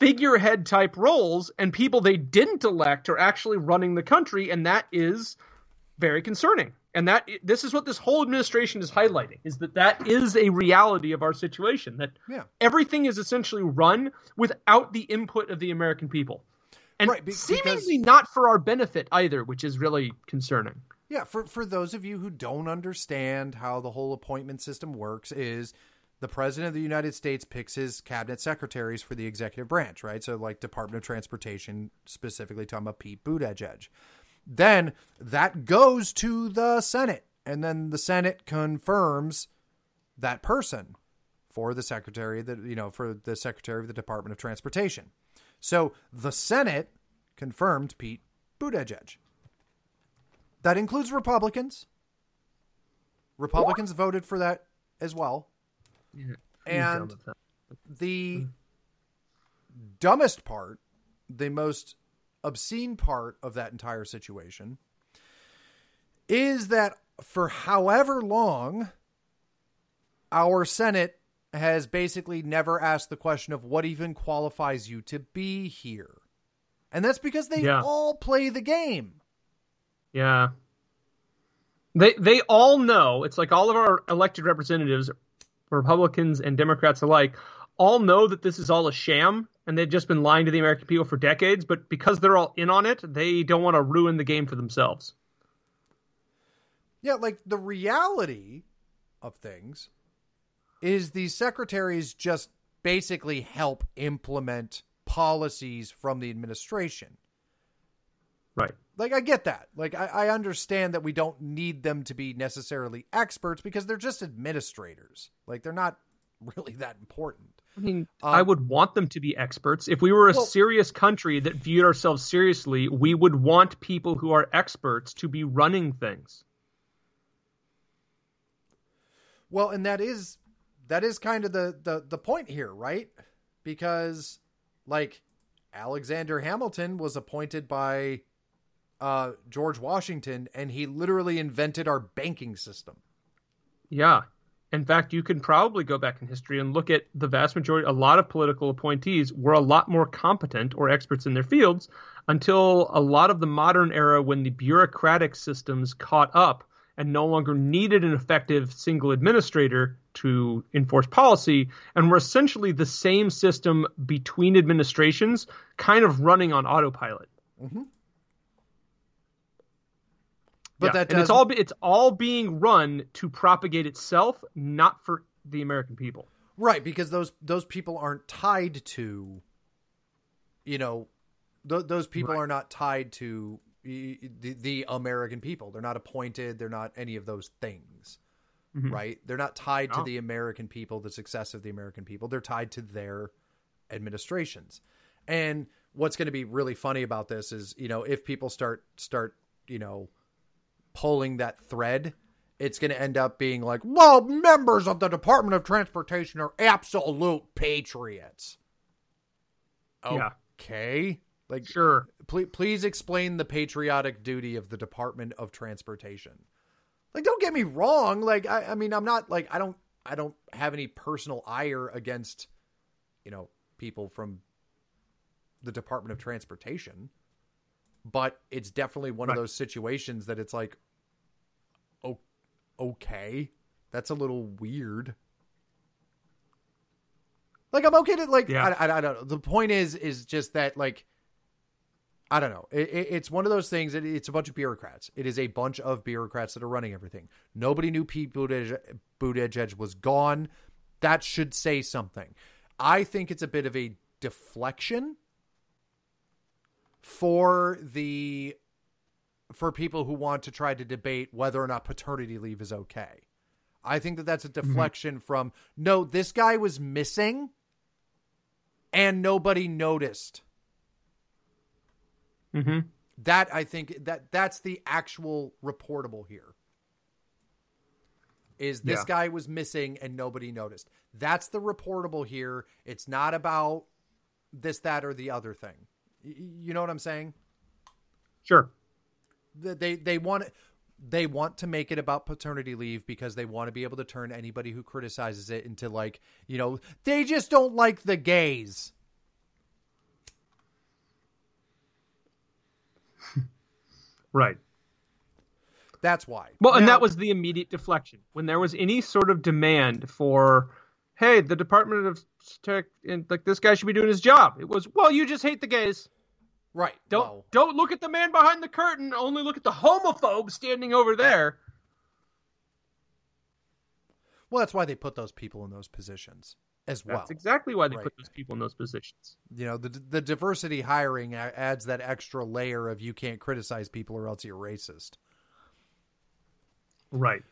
figurehead type roles, and people they didn't elect are actually running the country, and that is very concerning and that this is what this whole administration is highlighting is that that is a reality of our situation that yeah. everything is essentially run without the input of the american people and right, be- seemingly because... not for our benefit either which is really concerning Yeah, for for those of you who don't understand how the whole appointment system works is the president of the United States picks his cabinet secretaries for the executive branch, right? So like Department of Transportation specifically talking about Pete Buttigieg. Then that goes to the Senate and then the Senate confirms that person for the secretary that you know for the secretary of the Department of Transportation. So the Senate confirmed Pete Buttigieg. That includes Republicans. Republicans voted for that as well. Yeah, and the dumbest part, the most obscene part of that entire situation is that for however long our Senate has basically never asked the question of what even qualifies you to be here. And that's because they yeah. all play the game. Yeah. They they all know, it's like all of our elected representatives, Republicans and Democrats alike, all know that this is all a sham and they've just been lying to the American people for decades, but because they're all in on it, they don't want to ruin the game for themselves. Yeah, like the reality of things is these secretaries just basically help implement policies from the administration. Right. Like I get that. Like I, I, understand that we don't need them to be necessarily experts because they're just administrators. Like they're not really that important. I mean, um, I would want them to be experts. If we were a well, serious country that viewed ourselves seriously, we would want people who are experts to be running things. Well, and that is that is kind of the the the point here, right? Because like Alexander Hamilton was appointed by uh, George Washington, and he literally invented our banking system. Yeah. In fact, you can probably go back in history and look at the vast majority, a lot of political appointees were a lot more competent or experts in their fields until a lot of the modern era when the bureaucratic systems caught up and no longer needed an effective single administrator to enforce policy and were essentially the same system between administrations kind of running on autopilot. Mm-hmm. But yeah. that and it's all it's all being run to propagate itself, not for the American people. Right, because those those people aren't tied to, you know, th- those people right. are not tied to the, the American people. They're not appointed. They're not any of those things. Mm-hmm. Right? They're not tied to the American people, the success of the American people. They're tied to their administrations. And what's going to be really funny about this is, you know, if people start start, you know, pulling that thread, it's going to end up being like, well, members of the Department of Transportation are absolute patriots. Okay. Yeah. Like, sure. Please, please explain the patriotic duty of the Department of Transportation. Like, don't get me wrong. Like, I, I mean, I'm not like, I don't, I don't have any personal ire against, you know, people from the Department of Transportation but it's definitely one right. of those situations that it's like, okay, that's a little weird. Like I'm okay to like yeah. I, I, I don't know. The point is is just that like I don't know. It, it, it's one of those things. That it's a bunch of bureaucrats. It is a bunch of bureaucrats that are running everything. Nobody knew Pete Buttigieg, Buttigieg was gone. That should say something. I think it's a bit of a deflection for the for people who want to try to debate whether or not paternity leave is okay. I think that that's a mm-hmm. deflection mm-hmm. from no, this guy was missing and nobody noticed. hmm That I think that that's the actual reportable here. Is this yeah. guy was missing and nobody noticed? That's the reportable here. It's not about this, that, or the other thing. You know what I'm saying? Sure. They they want they want to make it about paternity leave because they want to be able to turn anybody who criticizes it into like, you know, they just don't like the gays. right. That's why. Well, now, and that was the immediate deflection. When there was any sort of demand for, hey, the Department of Tech, and like this guy should be doing his job, it was, well, you just hate the gays. Right. Don't don't look at the man behind the curtain. Only look at the homophobe standing over there. well, that's why they put those people in those positions as well. That's exactly why they Right. put those people in those positions. You know, the the diversity hiring adds that extra layer of you can't criticize people or else you're racist. Right.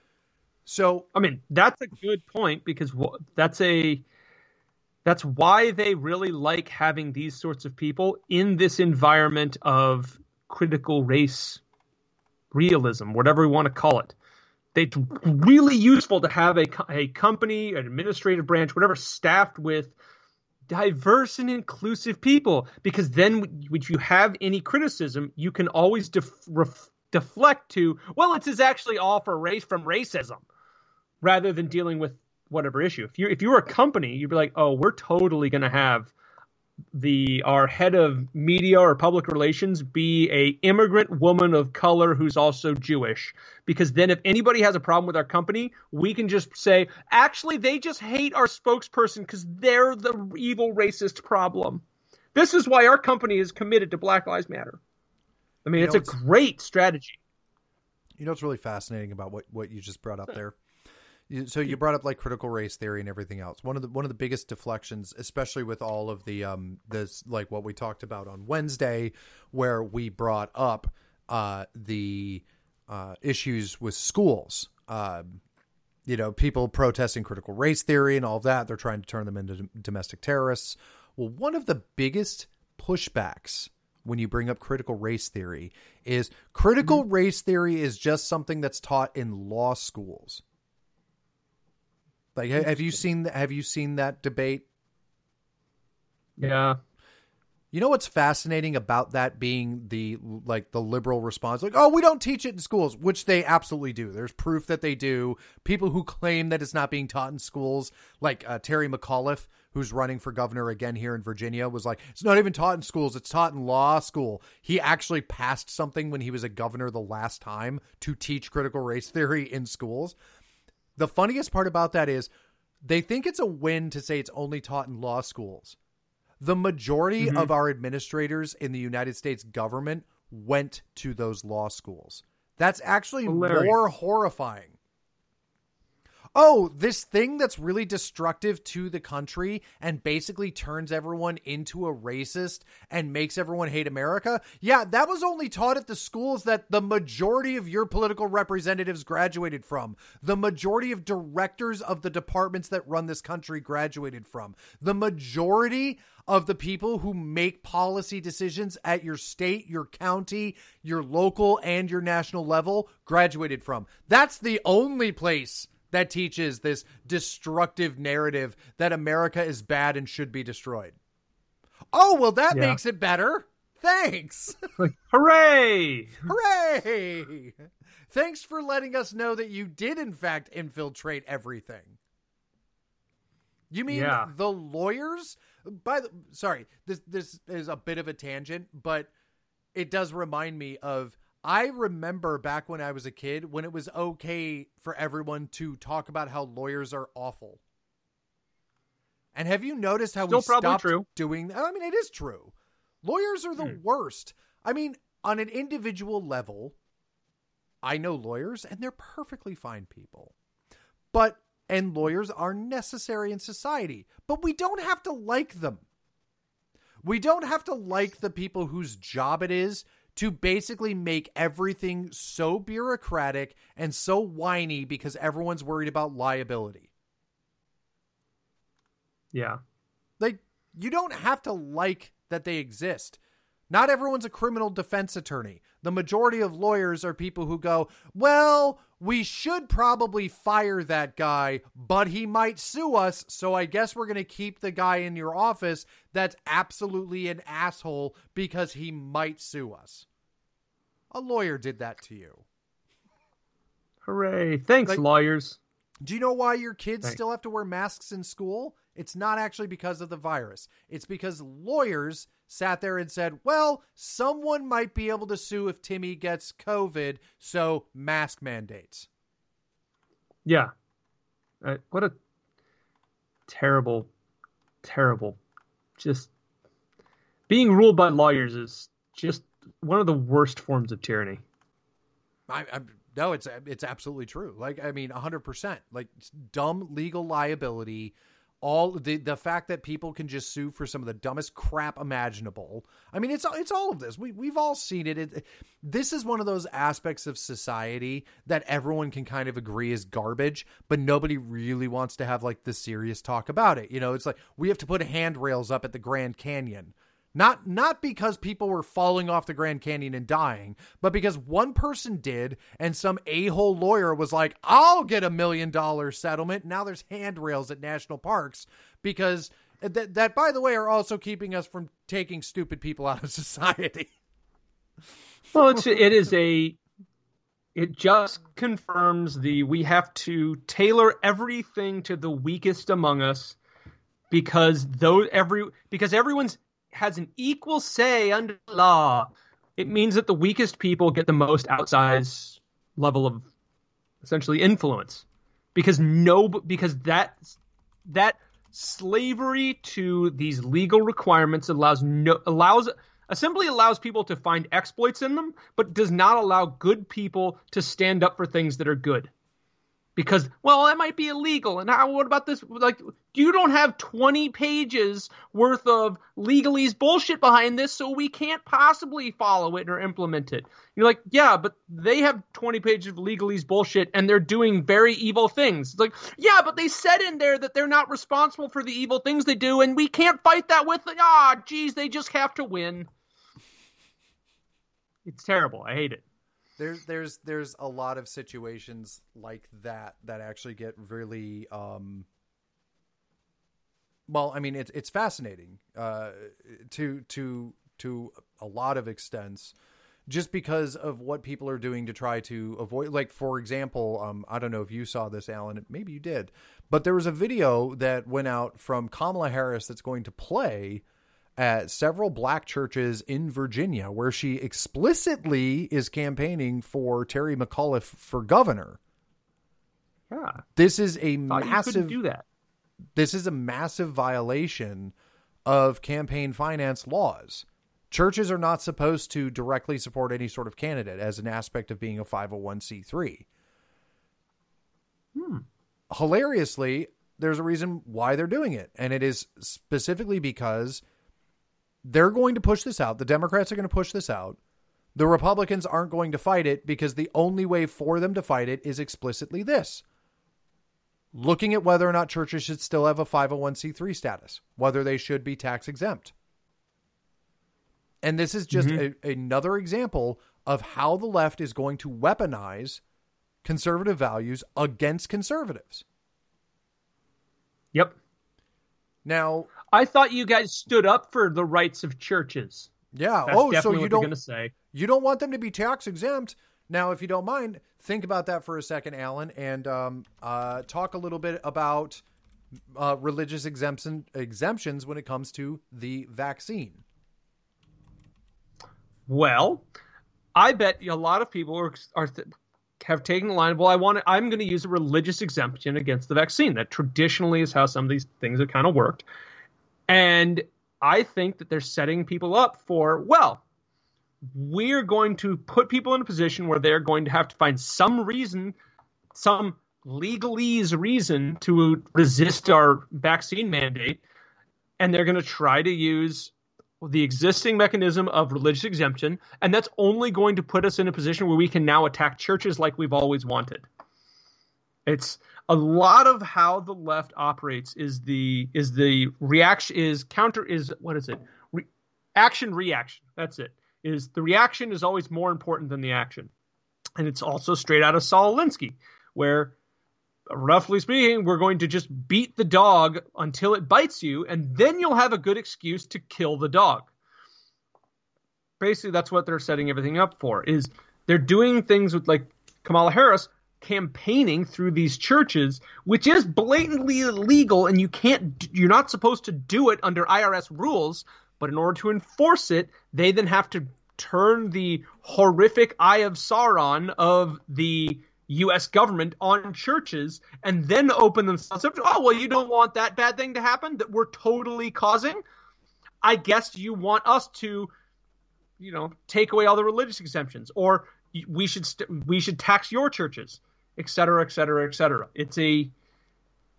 So I mean, that's a good point because that's a that's why they really like having these sorts of people in this environment of critical race realism, whatever we want to call it. It's really useful to have a a company, an administrative branch, whatever, staffed with diverse and inclusive people because then when you have any criticism, you can always def- ref- deflect to, well, it's actually all for race from racism rather than dealing with whatever issue. If you if you were a company, you'd be like, oh, we're totally going to have the our head of media or public relations be a immigrant woman of color who's also Jewish because then if anybody has a problem with our company, we can just say actually they just hate our spokesperson cuz they're the evil racist problem. This is why our company is committed to Black Lives Matter. I mean, You it's know, a it's- great strategy. You know what's really fascinating about what, what you just brought up there? So you brought up like critical race theory and everything else. One of the one of the biggest deflections, especially with all of the um this like what we talked about on Wednesday, where we brought up uh the uh issues with schools. Um you know, people protesting critical race theory and all of that. They're trying to turn them into domestic terrorists. Well, one of the biggest pushbacks when you bring up critical race theory is critical race theory is just something that's taught in law schools. Like, have you seen have you seen that debate? Yeah. You know what's fascinating about that being the like the liberal response like oh we don't teach it in schools which they absolutely do. There's proof that they do. People who claim that it's not being taught in schools like uh, Terry McAuliffe who's running for governor again here in Virginia was like it's not even taught in schools it's taught in law school. He actually passed something when he was a governor the last time to teach critical race theory in schools. The funniest part about that is they think it's a win to say it's only taught in law schools. The majority Mhm. of our administrators in the United States government went to those law schools. That's actually Hilarious. more horrifying. Oh, this thing that's really destructive to the country and basically turns everyone into a racist and makes everyone hate America. Yeah, that was only taught at the schools that the majority of your political representatives graduated from. The majority of directors of the departments that run this country graduated from. The majority of the people who make policy decisions at your state, your county, your local, and your national level graduated from. That's the only place that teaches this destructive narrative that America is bad and should be destroyed. Oh, well, that Yeah. makes it better. Thanks. Like, hooray! Hooray! Thanks for letting us know that you did, in fact, infiltrate everything. You mean Yeah. the lawyers? By the sorry, this this is a bit of a tangent, but it does remind me of I remember back when I was a kid when it was okay for everyone to talk about how lawyers are awful. And have you noticed how Still we stopped true. doing I mean it is true. Lawyers are the Hmm. worst. I mean, on an individual level, I know lawyers and they're perfectly fine people. But and lawyers are necessary in society, but we don't have to like them. We don't have to like the people whose job it is to basically make everything so bureaucratic and so whiny because everyone's worried about liability. Yeah. Like, you don't have to like that they exist. Not everyone's a criminal defense attorney. The majority of lawyers are people who go, well, we should probably fire that guy, but he might sue us, so I guess we're going to keep the guy in your office that's absolutely an asshole because he might sue us. A lawyer did that to you. Hooray. Thanks, Like- lawyers. Do you know why your kids Right. still have to wear masks in school? It's not actually because of the virus. It's because lawyers sat there and said, well, someone might be able to sue if Timmy gets COVID, so mask mandates. Yeah. Uh, what a terrible, terrible. Just being ruled by lawyers is just one of the worst forms of tyranny. I, I no, it's it's absolutely true. Like I mean, hundred percent. Like dumb legal liability all the the fact that people can just sue for some of the dumbest crap imaginable. I mean, it's it's all of this. We we've all seen it. it. This is one of those aspects of society that everyone can kind of agree is garbage, but nobody really wants to have like the serious talk about it. You know, it's like we have to put handrails up at the Grand Canyon. Not not because people were falling off the Grand Canyon and dying, but because one person did and some a-hole lawyer was like, "I'll get a million dollar settlement." Now there's handrails at national parks because that that by the way are also keeping us from taking stupid people out of society. well, it's it is a it just confirms the we have to tailor everything to the weakest among us because though every because everyone's has an equal say under law, it means that the weakest people get the most outsized level of essentially influence. Because no because that that slavery to these legal requirements allows no allows assembly allows people to find exploits in them but does not allow good people to stand up for things that are good because well that might be illegal. And how what about this? Like you don't have 20 pages worth of legalese bullshit behind this so we can't possibly follow it or implement it. You're like yeah but they have 20 pages of legalese bullshit and they're doing very evil things. It's like yeah but they said in there that they're not responsible for the evil things they do and we can't fight that with ah oh, geez they just have to win. It's terrible. I hate it there's there's there's a lot of situations like that that actually get really um well i mean it's it's fascinating uh to to to a lot of extents just because of what people are doing to try to avoid like for example um i don't know if you saw this alan maybe you did but there was a video that went out from kamala harris that's going to play at several black churches in Virginia where she explicitly is campaigning for Terry McAuliffe for governor. Yeah. This is a massive do that. This is a massive violation of campaign finance laws. Churches are not supposed to directly support any sort of candidate as an aspect of being a 501c3. Hmm. Hilariously, there's a reason why they're doing it, and it is specifically because they're going to push this out. The Democrats are going to push this out. The Republicans aren't going to fight it because the only way for them to fight it is explicitly this looking at whether or not churches should still have a 501c3 status, whether they should be tax exempt. And this is just mm-hmm. a, another example of how the left is going to weaponize conservative values against conservatives. Yep. Now, I thought you guys stood up for the rights of churches. Yeah. That's oh, so you don't going to say you don't want them to be tax exempt. Now, if you don't mind, think about that for a second, Alan, and um, uh, talk a little bit about uh, religious exemption exemptions when it comes to the vaccine. Well, I bet a lot of people are, are th- have taken the line. Well, I want to, I'm going to use a religious exemption against the vaccine. That traditionally is how some of these things have kind of worked. And I think that they're setting people up for, well, we're going to put people in a position where they're going to have to find some reason, some legalese reason to resist our vaccine mandate. And they're going to try to use the existing mechanism of religious exemption. And that's only going to put us in a position where we can now attack churches like we've always wanted. It's a lot of how the left operates is the is the reaction is counter is what is it Re, action reaction that's it is the reaction is always more important than the action and it's also straight out of Saul Alinsky where roughly speaking we're going to just beat the dog until it bites you and then you'll have a good excuse to kill the dog basically that's what they're setting everything up for is they're doing things with like Kamala Harris campaigning through these churches, which is blatantly illegal and you can't, you're not supposed to do it under IRS rules. But in order to enforce it, they then have to turn the horrific eye of Sauron of the U.S. government on churches and then open themselves up to, oh, well, you don't want that bad thing to happen that we're totally causing. I guess you want us to you know, take away all the religious exemptions, or we should st- we should tax your churches, et cetera, et cetera, et cetera. It's a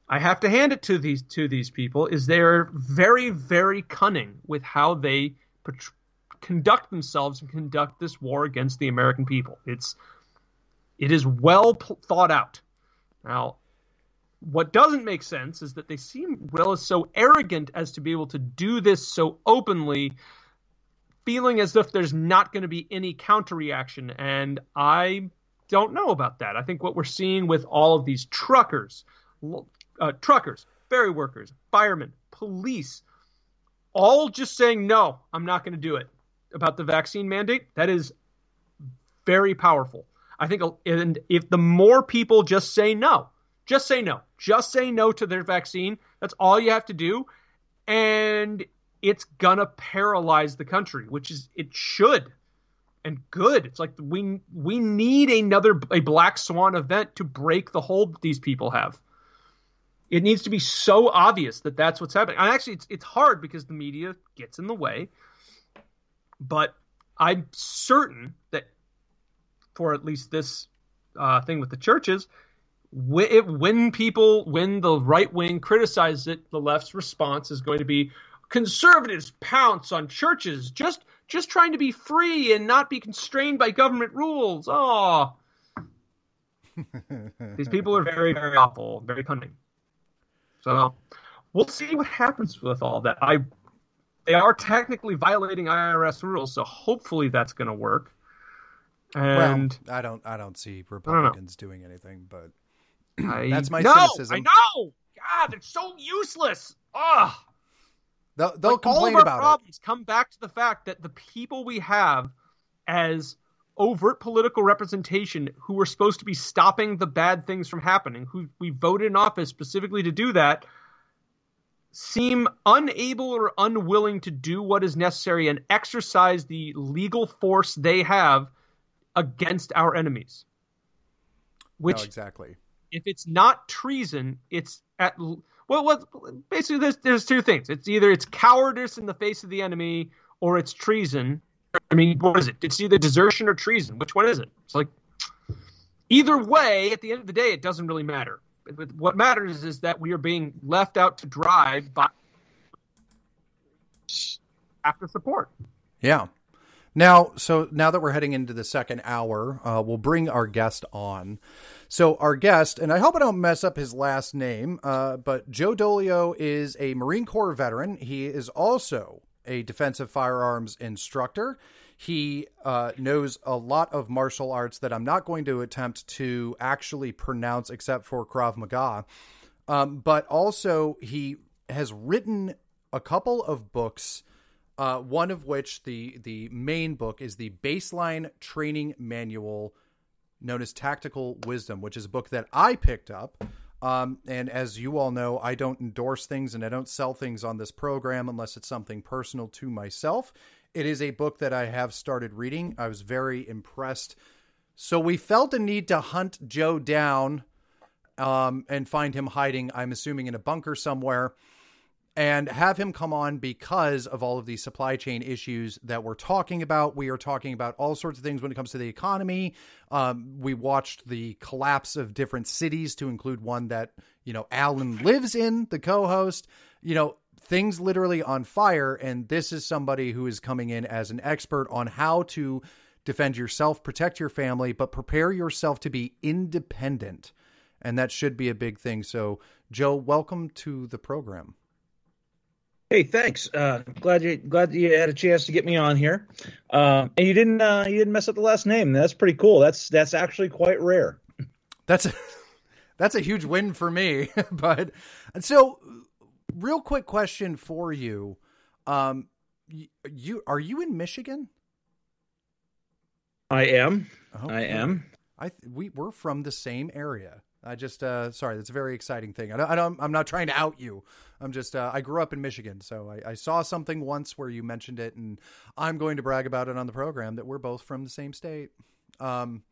I have to hand it to these to these people is they're very very cunning with how they conduct themselves and conduct this war against the American people. It's it is well thought out. Now, what doesn't make sense is that they seem well so arrogant as to be able to do this so openly, feeling as if there's not going to be any counter reaction. And I don't know about that. I think what we're seeing with all of these truckers, uh, truckers, ferry workers, firemen, police, all just saying, no, I'm not going to do it about the vaccine mandate, that is very powerful. I think and if the more people just say no, just say no, just say no to their vaccine, that's all you have to do. And it's gonna paralyze the country, which is it should and good. It's like we we need another a black swan event to break the hold these people have. It needs to be so obvious that that's what's happening. And actually, it's it's hard because the media gets in the way. But I'm certain that for at least this uh, thing with the churches, when, when people, when the right wing criticizes it, the left's response is going to be conservatives pounce on churches just just trying to be free and not be constrained by government rules. Oh, these people are very very awful, very cunning. So we'll see what happens with all that. I they are technically violating IRS rules, so hopefully that's going to work. And well, I don't I don't see Republicans don't doing anything, but I, that's my no, cynicism. I know. God, they're so useless. Ugh. They'll, they'll like, complain all of our about problems it. come back to the fact that the people we have as overt political representation who were supposed to be stopping the bad things from happening, who we voted in office specifically to do that, seem unable or unwilling to do what is necessary and exercise the legal force they have against our enemies. Which no, exactly. If it's not treason, it's at well, what basically there's there's two things. It's either it's cowardice in the face of the enemy or it's treason I mean, what is it? It's either desertion or treason. Which one is it? It's like either way, at the end of the day, it doesn't really matter. What matters is that we are being left out to dry by after support. Yeah. Now, so now that we're heading into the second hour, uh, we'll bring our guest on. So, our guest, and I hope I don't mess up his last name, uh, but Joe Dolio is a Marine Corps veteran. He is also a defensive firearms instructor. He uh, knows a lot of martial arts that I'm not going to attempt to actually pronounce except for Krav Maga. Um, but also, he has written a couple of books. Uh, one of which the the main book is the baseline training manual known as Tactical Wisdom, which is a book that I picked up um, and as you all know, I don't endorse things and I don't sell things on this program unless it's something personal to myself. It is a book that I have started reading. I was very impressed. So we felt a need to hunt Joe down um, and find him hiding, I'm assuming, in a bunker somewhere and have him come on because of all of these supply chain issues that we're talking about. We are talking about all sorts of things when it comes to the economy. Um, we watched the collapse of different cities to include one that, you know, Alan lives in, the co host, you know, things literally on fire. And this is somebody who is coming in as an expert on how to defend yourself, protect your family, but prepare yourself to be independent. And that should be a big thing. So, Joe, welcome to the program. Hey, thanks. Uh, glad you glad you had a chance to get me on here, um, and you didn't uh, you didn't mess up the last name. That's pretty cool. That's that's actually quite rare. That's a that's a huge win for me. but and so, real quick question for you: um, you, are you in Michigan? I am. I am. I we we're from the same area. I just uh, sorry, that's a very exciting thing. I don't, I don't I'm not trying to out you. I'm just uh, I grew up in Michigan, so I, I, saw something once where you mentioned it, and I'm going to brag about it on the program that we're both from the same state. Um,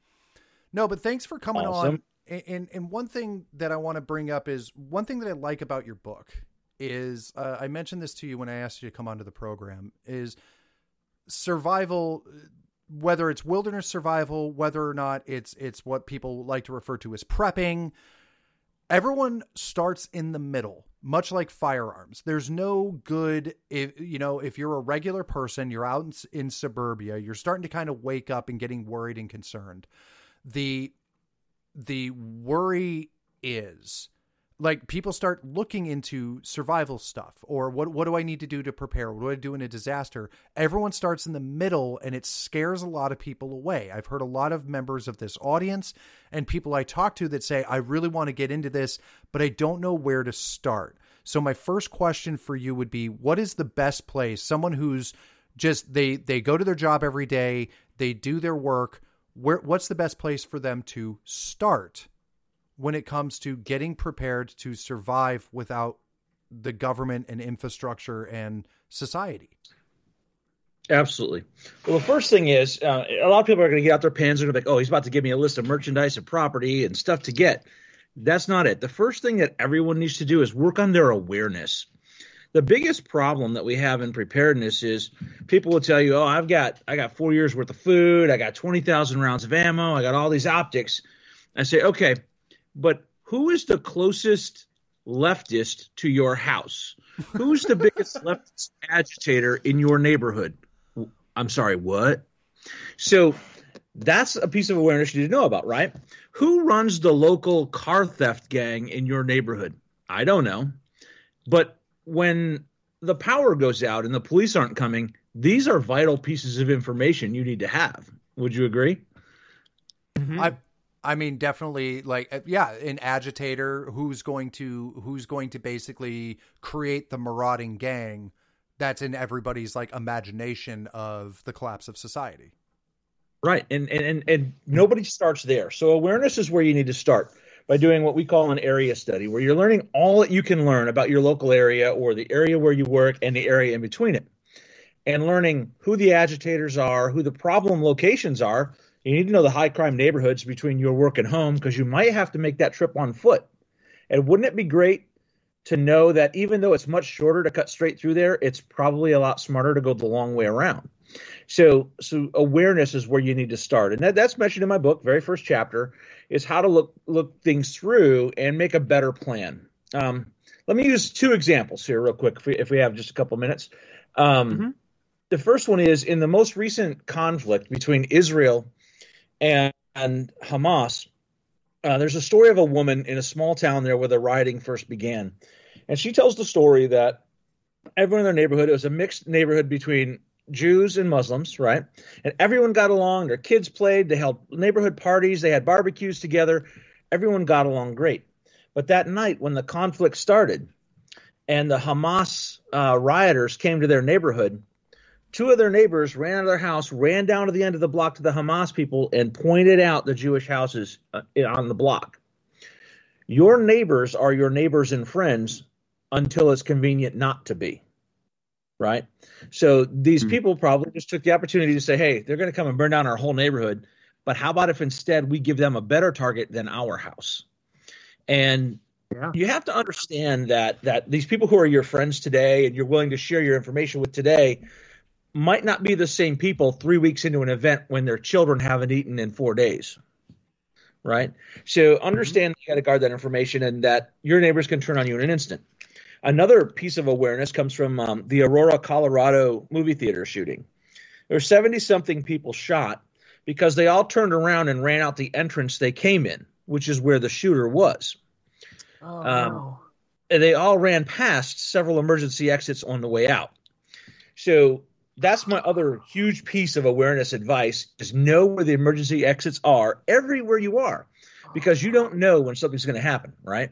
no, but thanks for coming awesome. on. And, and, and one thing that I want to bring up is one thing that I like about your book is uh, I mentioned this to you when I asked you to come onto the program is survival whether it's wilderness survival, whether or not it's it's what people like to refer to as prepping, everyone starts in the middle, much like firearms. There's no good if you know, if you're a regular person, you're out in, in suburbia, you're starting to kind of wake up and getting worried and concerned. The the worry is like people start looking into survival stuff or what what do I need to do to prepare? What do I do in a disaster? Everyone starts in the middle and it scares a lot of people away. I've heard a lot of members of this audience and people I talk to that say I really want to get into this, but I don't know where to start. So my first question for you would be what is the best place someone who's just they they go to their job every day, they do their work, where what's the best place for them to start? When it comes to getting prepared to survive without the government and infrastructure and society. Absolutely. Well, the first thing is uh, a lot of people are going to get out their pens and be like, "Oh, he's about to give me a list of merchandise and property and stuff to get." That's not it. The first thing that everyone needs to do is work on their awareness. The biggest problem that we have in preparedness is people will tell you, "Oh, I've got I got 4 years worth of food, I got 20,000 rounds of ammo, I got all these optics." I say, "Okay, but who is the closest leftist to your house? Who's the biggest leftist agitator in your neighborhood? I'm sorry, what? So that's a piece of awareness you need to know about, right? Who runs the local car theft gang in your neighborhood? I don't know. But when the power goes out and the police aren't coming, these are vital pieces of information you need to have. Would you agree? Mm-hmm. I I mean, definitely, like, uh, yeah, an agitator who's going to who's going to basically create the marauding gang that's in everybody's like imagination of the collapse of society. Right, and and and, and nobody starts there. So awareness is where you need to start by doing what we call an area study, where you're learning all that you can learn about your local area or the area where you work and the area in between it, and learning who the agitators are, who the problem locations are you need to know the high crime neighborhoods between your work and home because you might have to make that trip on foot. And wouldn't it be great to know that even though it's much shorter to cut straight through there, it's probably a lot smarter to go the long way around. So, so awareness is where you need to start, and that, that's mentioned in my book. Very first chapter is how to look look things through and make a better plan. Um, let me use two examples here, real quick, if we, if we have just a couple minutes. Um, mm-hmm. The first one is in the most recent conflict between Israel and, and Hamas. Uh, there's a story of a woman in a small town there where the rioting first began, and she tells the story that everyone in their neighborhood it was a mixed neighborhood between Jews and Muslims, right? And everyone got along. Their kids played. They held neighborhood parties. They had barbecues together. Everyone got along great. But that night, when the conflict started, and the Hamas uh, rioters came to their neighborhood, two of their neighbors ran out of their house, ran down to the end of the block to the Hamas people, and pointed out the Jewish houses uh, on the block. Your neighbors are your neighbors and friends until it's convenient not to be. Right? So these mm-hmm. people probably just took the opportunity to say, hey, they're going to come and burn down our whole neighborhood. But how about if instead we give them a better target than our house? And yeah. you have to understand that that these people who are your friends today and you're willing to share your information with today might not be the same people three weeks into an event when their children haven't eaten in four days. Right? So understand you got to guard that information and that your neighbors can turn on you in an instant. Another piece of awareness comes from um, the Aurora, Colorado movie theater shooting. There were 70 something people shot because they all turned around and ran out the entrance they came in, which is where the shooter was. Oh, um, no. They all ran past several emergency exits on the way out. So that's my other huge piece of awareness advice is know where the emergency exits are everywhere you are because you don't know when something's going to happen right?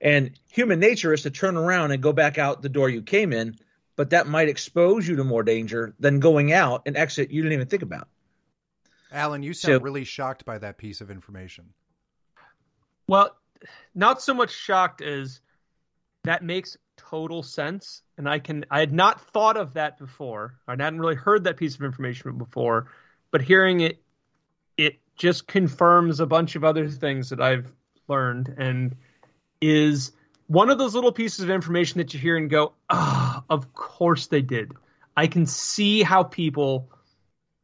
And human nature is to turn around and go back out the door you came in but that might expose you to more danger than going out and exit you didn't even think about. Alan you sound so, really shocked by that piece of information. Well not so much shocked as that makes total sense and I can I had not thought of that before. I hadn't really heard that piece of information before, but hearing it it just confirms a bunch of other things that I've learned and is one of those little pieces of information that you hear and go, "Ah, oh, of course they did. I can see how people,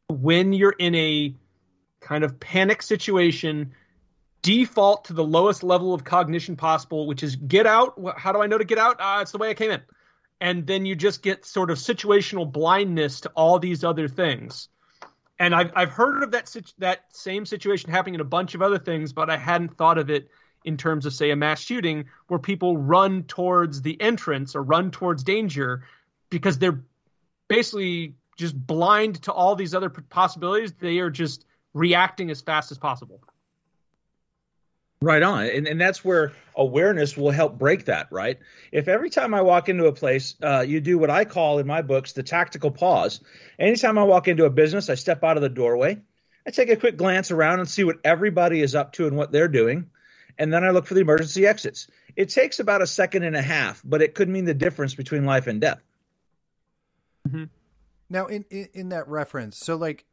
when you're in a kind of panic situation, default to the lowest level of cognition possible, which is get out. How do I know to get out? Uh, it's the way I came in. And then you just get sort of situational blindness to all these other things. And I've, I've heard of that, that same situation happening in a bunch of other things, but I hadn't thought of it in terms of, say, a mass shooting where people run towards the entrance or run towards danger because they're basically just blind to all these other possibilities. They are just reacting as fast as possible. Right on. And, and that's where awareness will help break that, right? If every time I walk into a place, uh, you do what I call in my books the tactical pause. Anytime I walk into a business, I step out of the doorway, I take a quick glance around and see what everybody is up to and what they're doing. And then I look for the emergency exits. It takes about a second and a half, but it could mean the difference between life and death. Mm-hmm. Now, in, in, in that reference, so like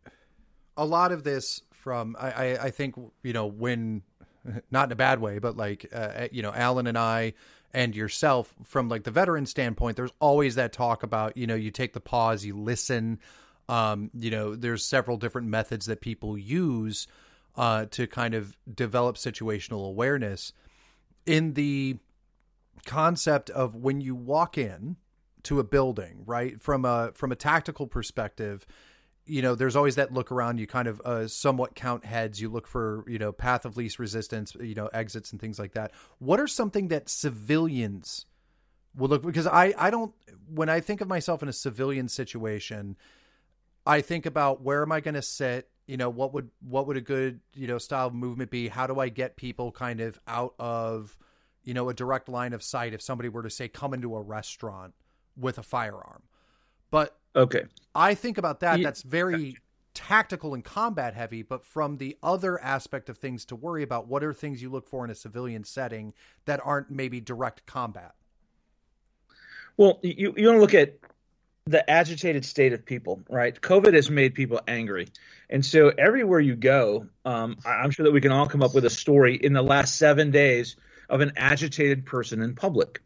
a lot of this from I, I, I think you know when not in a bad way, but like uh, you know, Alan and I and yourself from like the veteran standpoint, there's always that talk about you know you take the pause, you listen. Um, you know, there's several different methods that people use uh, to kind of develop situational awareness. In the concept of when you walk in to a building, right, from a from a tactical perspective, you know, there's always that look around. You kind of uh, somewhat count heads. You look for, you know, path of least resistance, you know, exits and things like that. What are something that civilians will look? Because I, I don't. When I think of myself in a civilian situation, I think about where am I going to sit. You know, what would what would a good you know style of movement be? How do I get people kind of out of you know a direct line of sight if somebody were to say come into a restaurant with a firearm? But Okay. I think about that. That's very tactical and combat heavy, but from the other aspect of things to worry about, what are things you look for in a civilian setting that aren't maybe direct combat? Well, you, you want to look at the agitated state of people, right? COVID has made people angry. And so everywhere you go, um, I'm sure that we can all come up with a story in the last seven days of an agitated person in public.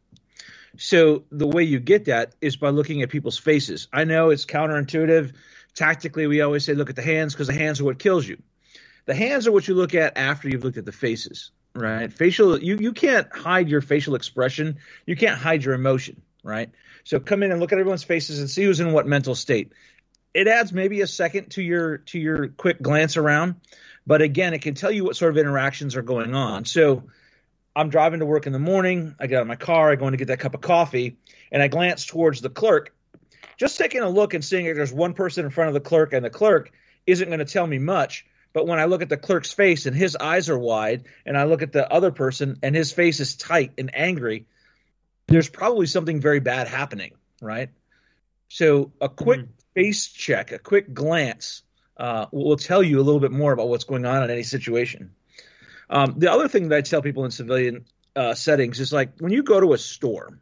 So the way you get that is by looking at people's faces. I know it's counterintuitive. Tactically, we always say look at the hands because the hands are what kills you. The hands are what you look at after you've looked at the faces, right? Facial, you you can't hide your facial expression. You can't hide your emotion, right? So come in and look at everyone's faces and see who's in what mental state. It adds maybe a second to your to your quick glance around, but again, it can tell you what sort of interactions are going on. So I'm driving to work in the morning. I get out of my car. I go in to get that cup of coffee, and I glance towards the clerk. Just taking a look and seeing if there's one person in front of the clerk, and the clerk isn't going to tell me much. But when I look at the clerk's face and his eyes are wide, and I look at the other person and his face is tight and angry, there's probably something very bad happening, right? So a quick mm-hmm. face check, a quick glance uh, will tell you a little bit more about what's going on in any situation. Um, the other thing that I tell people in civilian uh, settings is like when you go to a store,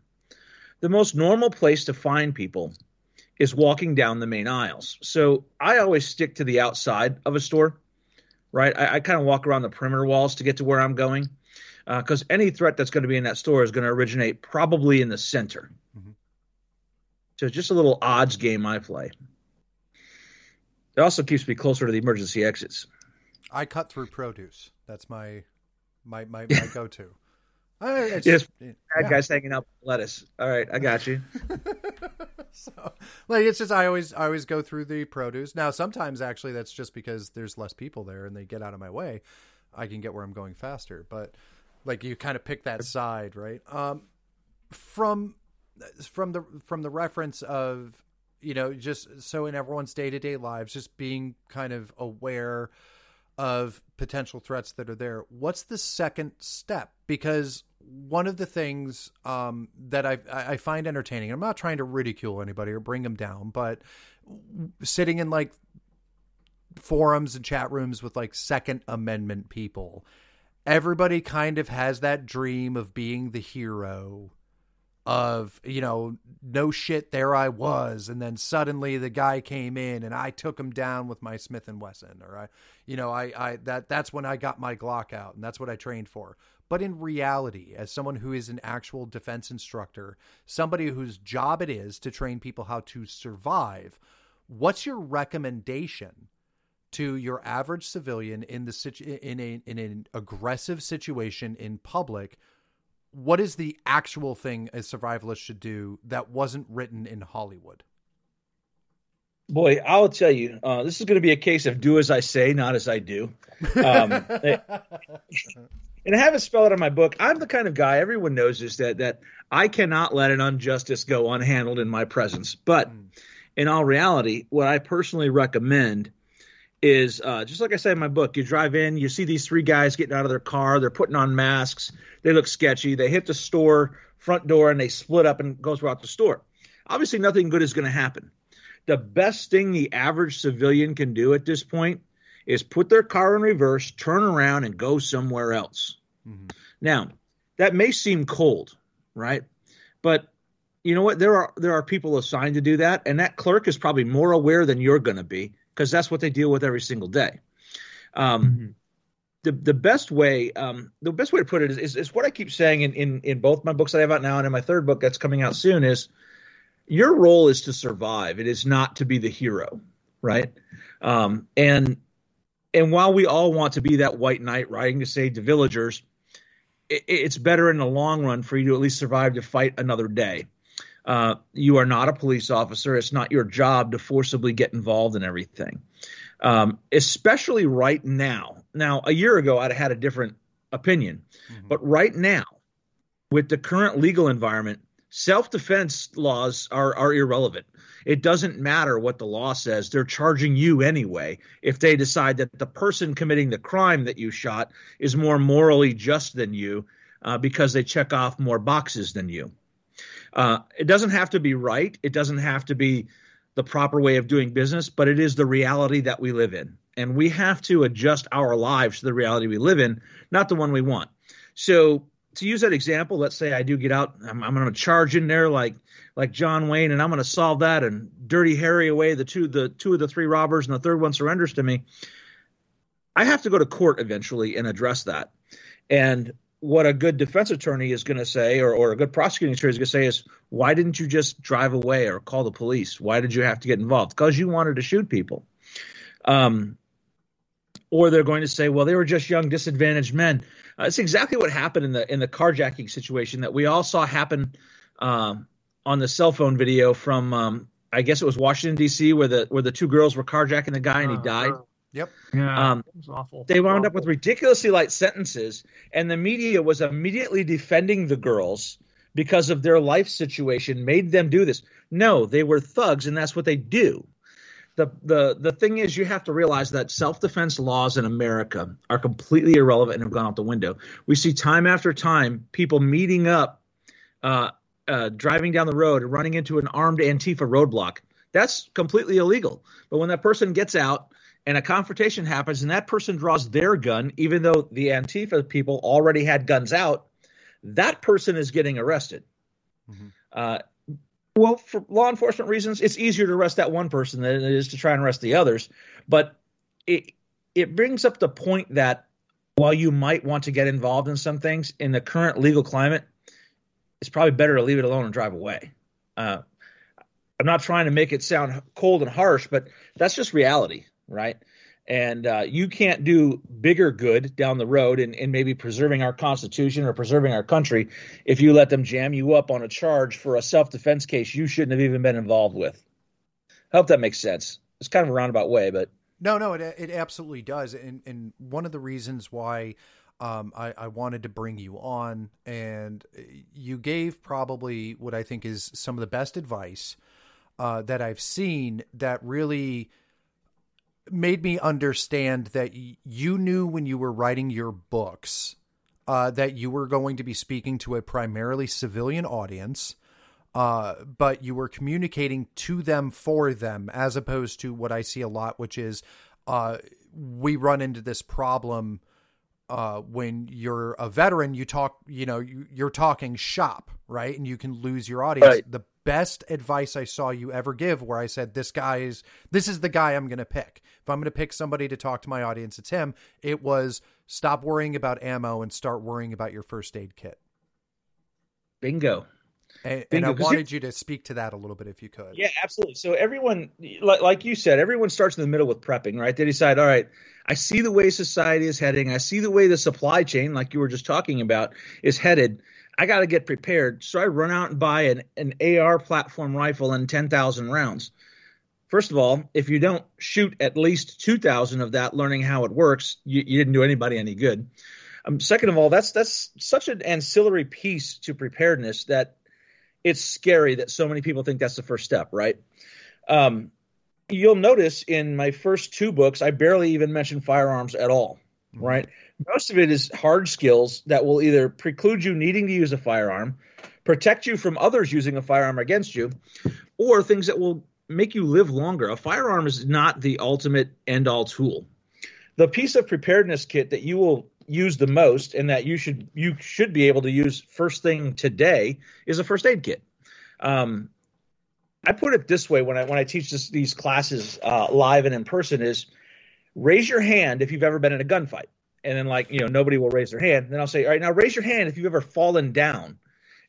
the most normal place to find people is walking down the main aisles. So I always stick to the outside of a store, right? I, I kind of walk around the perimeter walls to get to where I'm going because uh, any threat that's going to be in that store is going to originate probably in the center. Mm-hmm. So it's just a little odds game I play. It also keeps me closer to the emergency exits. I cut through produce. That's my my my, my go to. Uh, yes, bad yeah. guys hanging out with lettuce. All right, I got you. so, like, it's just I always I always go through the produce. Now, sometimes actually that's just because there's less people there and they get out of my way. I can get where I'm going faster, but like you kind of pick that side, right? Um, from from the from the reference of you know just so in everyone's day to day lives, just being kind of aware of potential threats that are there, what's the second step? Because one of the things um, that I, I find entertaining, I'm not trying to ridicule anybody or bring them down, but sitting in like forums and chat rooms with like Second Amendment people, everybody kind of has that dream of being the hero of you know no shit there i was and then suddenly the guy came in and i took him down with my smith and wesson or i you know i i that that's when i got my glock out and that's what i trained for But in reality, as someone who is an actual defense instructor, somebody whose job it is to train people how to survive, what's your recommendation to your average civilian in the situ- in a in an aggressive situation in public? What is the actual thing a survivalist should do that wasn't written in Hollywood? Boy, I'll tell you, uh, this is going to be a case of do as I say, not as I do. Um, and I have it spelled out in my book. I'm the kind of guy everyone knows is that that I cannot let an injustice go unhandled in my presence. But mm. in all reality, what I personally recommend is uh, just like I said in my book. You drive in, you see these three guys getting out of their car. They're putting on masks. They look sketchy. They hit the store front door and they split up and go throughout the store. Obviously, nothing good is going to happen the best thing the average civilian can do at this point is put their car in reverse, turn around, and go somewhere else. Mm-hmm. Now, that may seem cold, right? But you know what? There are there are people assigned to do that, and that clerk is probably more aware than you're going to be because that's what they deal with every single day. Um, mm-hmm. The the best way um, the best way to put it is, is, is what I keep saying in, in in both my books that I have out now and in my third book that's coming out soon is your role is to survive. It is not to be the hero, right? Um, and and while we all want to be that white knight riding to save the villagers, it, it's better in the long run for you to at least survive to fight another day. Uh, you are not a police officer. It's not your job to forcibly get involved in everything, um, especially right now. Now, a year ago, I'd have had a different opinion, mm-hmm. but right now, with the current legal environment, self defense laws are, are irrelevant. It doesn't matter what the law says. They're charging you anyway if they decide that the person committing the crime that you shot is more morally just than you uh, because they check off more boxes than you. Uh, it doesn't have to be right. It doesn't have to be the proper way of doing business, but it is the reality that we live in. And we have to adjust our lives to the reality we live in, not the one we want. So to use that example, let's say I do get out, I'm, I'm going to charge in there like like John Wayne, and I'm going to solve that and dirty Harry away the two the two of the three robbers, and the third one surrenders to me. I have to go to court eventually and address that. And what a good defense attorney is going to say, or, or a good prosecuting attorney is going to say, is why didn't you just drive away or call the police? Why did you have to get involved? Because you wanted to shoot people. Um, or they're going to say, well, they were just young, disadvantaged men. Uh, it's exactly what happened in the in the carjacking situation that we all saw happen um, on the cell phone video from um, I guess it was Washington D.C. where the where the two girls were carjacking the guy and he uh, died. Yep. Yeah. Um, it was awful. They wound awful. up with ridiculously light sentences, and the media was immediately defending the girls because of their life situation made them do this. No, they were thugs, and that's what they do the the the thing is you have to realize that self-defense laws in America are completely irrelevant and have gone out the window. We see time after time people meeting up uh, uh, driving down the road and running into an armed Antifa roadblock. That's completely illegal. But when that person gets out and a confrontation happens and that person draws their gun, even though the Antifa people already had guns out, that person is getting arrested. Mm-hmm. Uh, well, for law enforcement reasons, it's easier to arrest that one person than it is to try and arrest the others. But it it brings up the point that while you might want to get involved in some things in the current legal climate, it's probably better to leave it alone and drive away. Uh, I'm not trying to make it sound cold and harsh, but that's just reality, right? and uh, you can't do bigger good down the road in, in maybe preserving our constitution or preserving our country if you let them jam you up on a charge for a self-defense case you shouldn't have even been involved with. I hope that makes sense. It's kind of a roundabout way but no no it, it absolutely does. And, and one of the reasons why um, I, I wanted to bring you on and you gave probably what i think is some of the best advice uh, that i've seen that really – made me understand that you knew when you were writing your books uh, that you were going to be speaking to a primarily civilian audience, uh, but you were communicating to them for them, as opposed to what I see a lot, which is uh, we run into this problem uh, when you're a veteran. You talk, you know, you, are talking shop, right, and you can lose your audience. Right. The best advice I saw you ever give where I said, This guy is, this is the guy I'm going to pick. If I'm going to pick somebody to talk to my audience, it's him. It was stop worrying about ammo and start worrying about your first aid kit. Bingo. And, and I wanted you to speak to that a little bit if you could. Yeah, absolutely. So everyone, like you said, everyone starts in the middle with prepping, right? They decide, all right, I see the way society is heading. I see the way the supply chain, like you were just talking about, is headed. I got to get prepared. So I run out and buy an, an AR platform rifle and 10,000 rounds. First of all, if you don't shoot at least 2,000 of that learning how it works, you, you didn't do anybody any good. Um, second of all, that's that's such an ancillary piece to preparedness that it's scary that so many people think that's the first step, right? Um, you'll notice in my first two books, I barely even mention firearms at all, mm-hmm. right? Most of it is hard skills that will either preclude you needing to use a firearm, protect you from others using a firearm against you, or things that will make you live longer. A firearm is not the ultimate end all tool. The piece of preparedness kit that you will use the most and that you should you should be able to use first thing today is a first aid kit. Um, I put it this way when I when I teach this, these classes uh, live and in person is raise your hand if you've ever been in a gunfight, and then like you know nobody will raise their hand. Then I'll say, all right, now raise your hand if you've ever fallen down,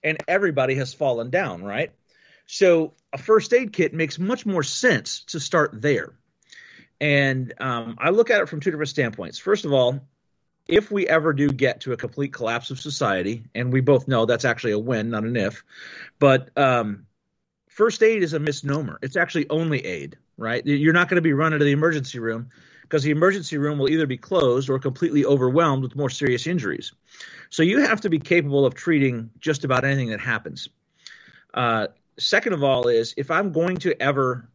and everybody has fallen down, right? So a first aid kit makes much more sense to start there. And um, I look at it from two different standpoints. First of all, if we ever do get to a complete collapse of society, and we both know that's actually a when, not an if, but um, first aid is a misnomer. It's actually only aid, right? You're not going to be run into the emergency room because the emergency room will either be closed or completely overwhelmed with more serious injuries. So you have to be capable of treating just about anything that happens. Uh, second of all, is if I'm going to ever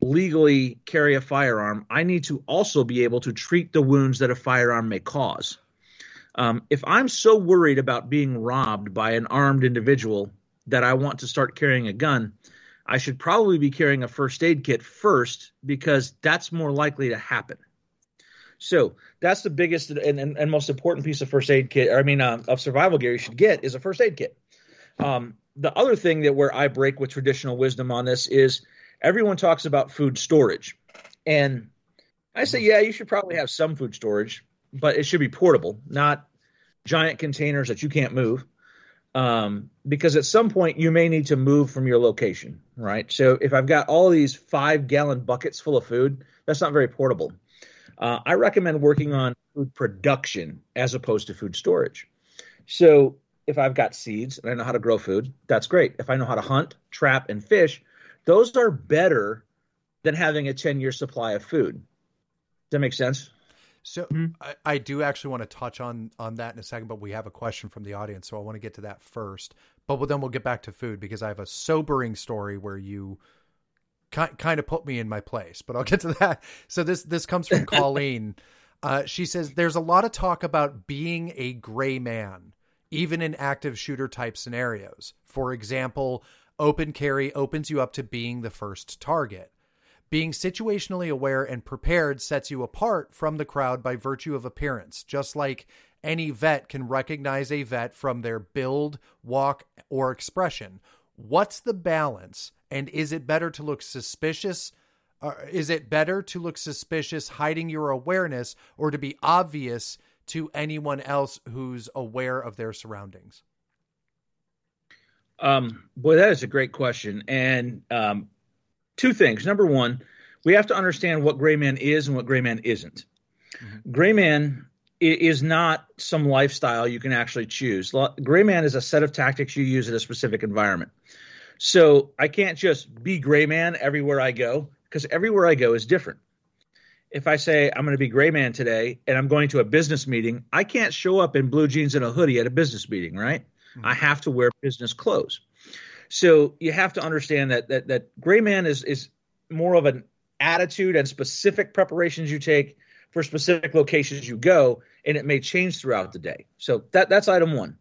legally carry a firearm, I need to also be able to treat the wounds that a firearm may cause. Um, if I'm so worried about being robbed by an armed individual that I want to start carrying a gun, I should probably be carrying a first aid kit first because that's more likely to happen. So that's the biggest and, and, and most important piece of first aid kit, I mean, uh, of survival gear you should get is a first aid kit. Um, the other thing that where I break with traditional wisdom on this is everyone talks about food storage. And I say, yeah, you should probably have some food storage, but it should be portable, not giant containers that you can't move. Um, because at some point you may need to move from your location, right? So if I've got all these five gallon buckets full of food, that's not very portable. Uh, I recommend working on food production as opposed to food storage. So if I've got seeds and I know how to grow food, that's great. If I know how to hunt, trap, and fish, those are better than having a 10 year supply of food. Does that make sense? So mm-hmm. I, I, do actually want to touch on on that in a second, but we have a question from the audience, so I want to get to that first. But then we'll get back to food because I have a sobering story where you kind kind of put me in my place. But I'll get to that. So this this comes from Colleen. Uh, she says there's a lot of talk about being a gray man, even in active shooter type scenarios. For example, Open carry opens you up to being the first target. Being situationally aware and prepared sets you apart from the crowd by virtue of appearance, just like any vet can recognize a vet from their build, walk, or expression. What's the balance? And is it better to look suspicious? Uh, is it better to look suspicious hiding your awareness or to be obvious to anyone else who's aware of their surroundings? Um, boy, that is a great question. And um, two things. Number one, we have to understand what gray man is and what gray man isn't. Mm-hmm. Gray man is not some lifestyle you can actually choose. Gray man is a set of tactics you use in a specific environment. So I can't just be gray man everywhere I go because everywhere I go is different. If I say I'm going to be gray man today and I'm going to a business meeting, I can't show up in blue jeans and a hoodie at a business meeting, right? Mm-hmm. I have to wear business clothes. So you have to understand that that that gray man is is more of an attitude and specific preparations you take for specific locations you go, and it may change throughout the day. So that that's item one.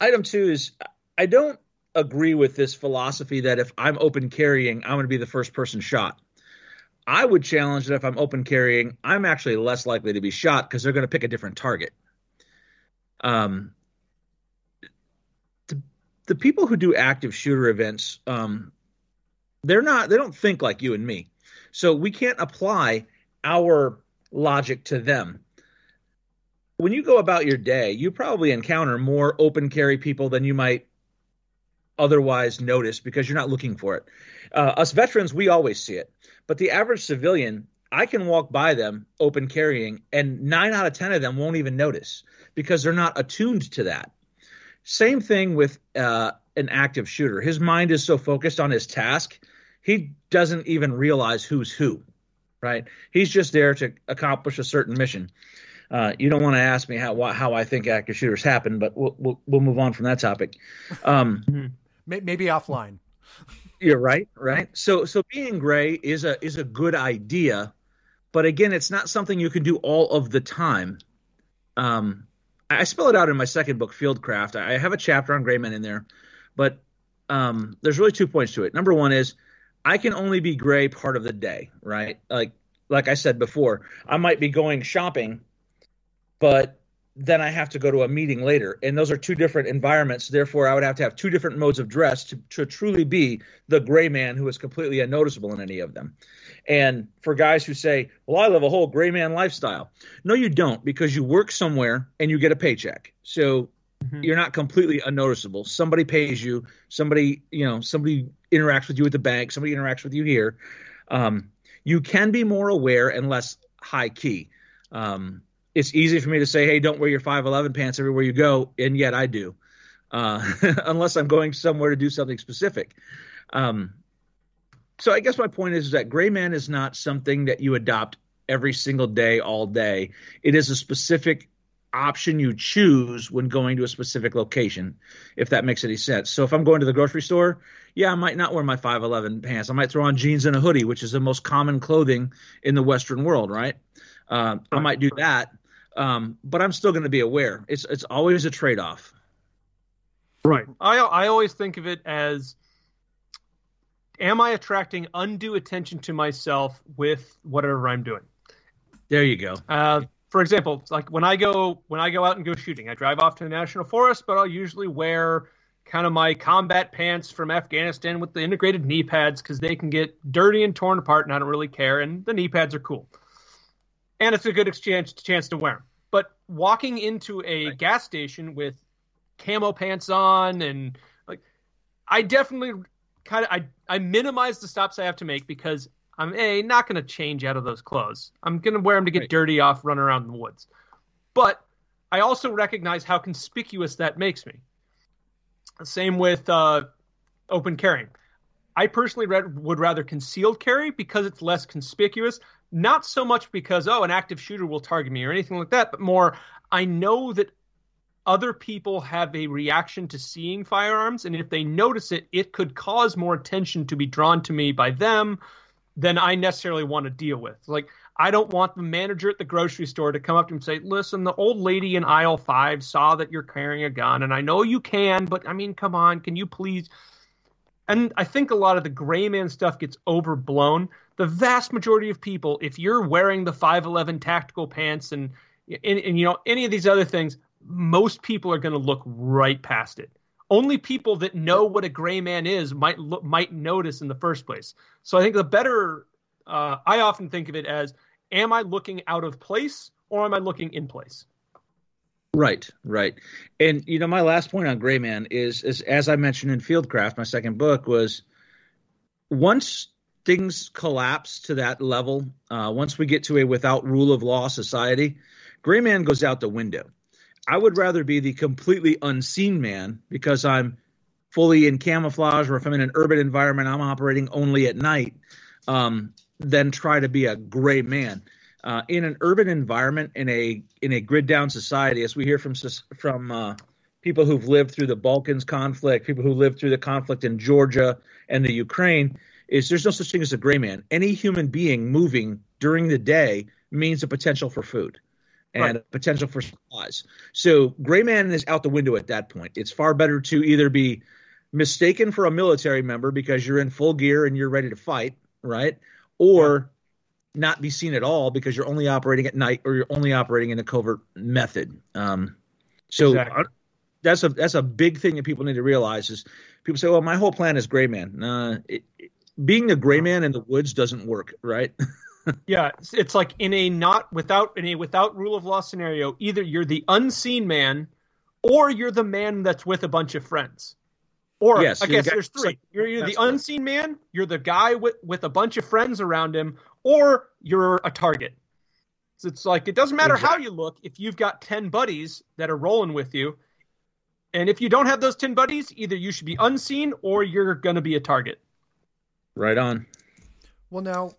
Item two is I don't agree with this philosophy that if I'm open carrying, I'm going to be the first person shot. I would challenge that if I'm open carrying, I'm actually less likely to be shot because they're going to pick a different target. Um, the people who do active shooter events, um, they're not they don't think like you and me, so we can't apply our logic to them. when you go about your day, you probably encounter more open carry people than you might otherwise notice because you're not looking for it. Uh, us veterans, we always see it, but the average civilian, I can walk by them open carrying, and nine out of ten of them won't even notice because they're not attuned to that. Same thing with uh, an active shooter. His mind is so focused on his task, he doesn't even realize who's who. Right? He's just there to accomplish a certain mission. Uh, you don't want to ask me how how I think active shooters happen, but we'll we'll, we'll move on from that topic. Um, mm-hmm. maybe offline. You're right, right. So so being gray is a is a good idea, but again, it's not something you can do all of the time. Um, I spell it out in my second book, Fieldcraft. I have a chapter on gray men in there, but um, there's really two points to it. Number one is I can only be gray part of the day, right? Like like I said before, I might be going shopping, but then I have to go to a meeting later, and those are two different environments. Therefore, I would have to have two different modes of dress to, to truly be the gray man who is completely unnoticeable in any of them. And for guys who say, "Well, I live a whole gray man lifestyle," no, you don't, because you work somewhere and you get a paycheck. So Mm-hmm. You're not completely unnoticeable. Somebody pays you. Somebody, you know, somebody interacts with you at the bank. Somebody interacts with you here. Um, you can be more aware and less high key. Um, it's easy for me to say, "Hey, don't wear your 511 pants everywhere you go," and yet I do, uh, unless I'm going somewhere to do something specific. Um, so I guess my point is, is that gray man is not something that you adopt every single day, all day. It is a specific option you choose when going to a specific location, if that makes any sense. So if I'm going to the grocery store, yeah, I might not wear my 511 pants. I might throw on jeans and a hoodie, which is the most common clothing in the Western world, right? Uh, I might do that, um, but I'm still going to be aware. It's it's always a trade off. Right. I I always think of it as am I attracting undue attention to myself with whatever I'm doing? There you go. Uh, for example, like when I go when I go out and go shooting, I drive off to the national forest, but I'll usually wear kind of my combat pants from Afghanistan with the integrated knee pads because they can get dirty and torn apart, and I don't really care. And the knee pads are cool, and it's a good exchange chance to wear them. But walking into a right. gas station with camo pants on and like, I definitely kind of I I minimize the stops I have to make because I'm a not going to change out of those clothes. I'm going to wear them to get right. dirty off, run around in the woods. But I also recognize how conspicuous that makes me. Same with uh, open carrying. I personally read, would rather concealed carry because it's less conspicuous. Not so much because oh, an active shooter will target me or anything like that, but more I know that other people have a reaction to seeing firearms, and if they notice it, it could cause more attention to be drawn to me by them than I necessarily want to deal with. Like, I don't want the manager at the grocery store to come up to him and say, Listen, the old lady in aisle five saw that you're carrying a gun, and I know you can, but I mean, come on, can you please? And I think a lot of the gray man stuff gets overblown. The vast majority of people, if you're wearing the 511 tactical pants and, and, and you know, any of these other things, most people are going to look right past it only people that know what a gray man is might look, might notice in the first place. So I think the better uh, I often think of it as am I looking out of place or am I looking in place? Right, right. And you know, my last point on Gray Man is, is as I mentioned in Fieldcraft, my second book was once things collapse to that level, uh, once we get to a without rule of law society, Gray Man goes out the window. I would rather be the completely unseen man because I'm fully in camouflage, or if I'm in an urban environment, I'm operating only at night, um, than try to be a gray man. Uh, in an urban environment, in a in a grid down society, as we hear from from uh, people who've lived through the Balkans conflict, people who lived through the conflict in Georgia and the Ukraine, is there's no such thing as a gray man. Any human being moving during the day means a potential for food and right. potential for supplies. So gray man is out the window at that point. It's far better to either be mistaken for a military member because you're in full gear and you're ready to fight, right? Or yeah. not be seen at all because you're only operating at night or you're only operating in a covert method. Um, so exactly. that's a that's a big thing that people need to realize is people say, "Well, my whole plan is gray man." Uh, it, it, being a gray man in the woods doesn't work, right? yeah, it's, it's like in a not without in a without rule of law scenario, either you're the unseen man, or you're the man that's with a bunch of friends. Or Yes, I guess guy- there's three. You're either the unseen man, you're the guy with with a bunch of friends around him, or you're a target. So it's like it doesn't matter how you look if you've got ten buddies that are rolling with you. And if you don't have those 10 buddies, either you should be unseen or you're going to be a target. Right on. Well, now,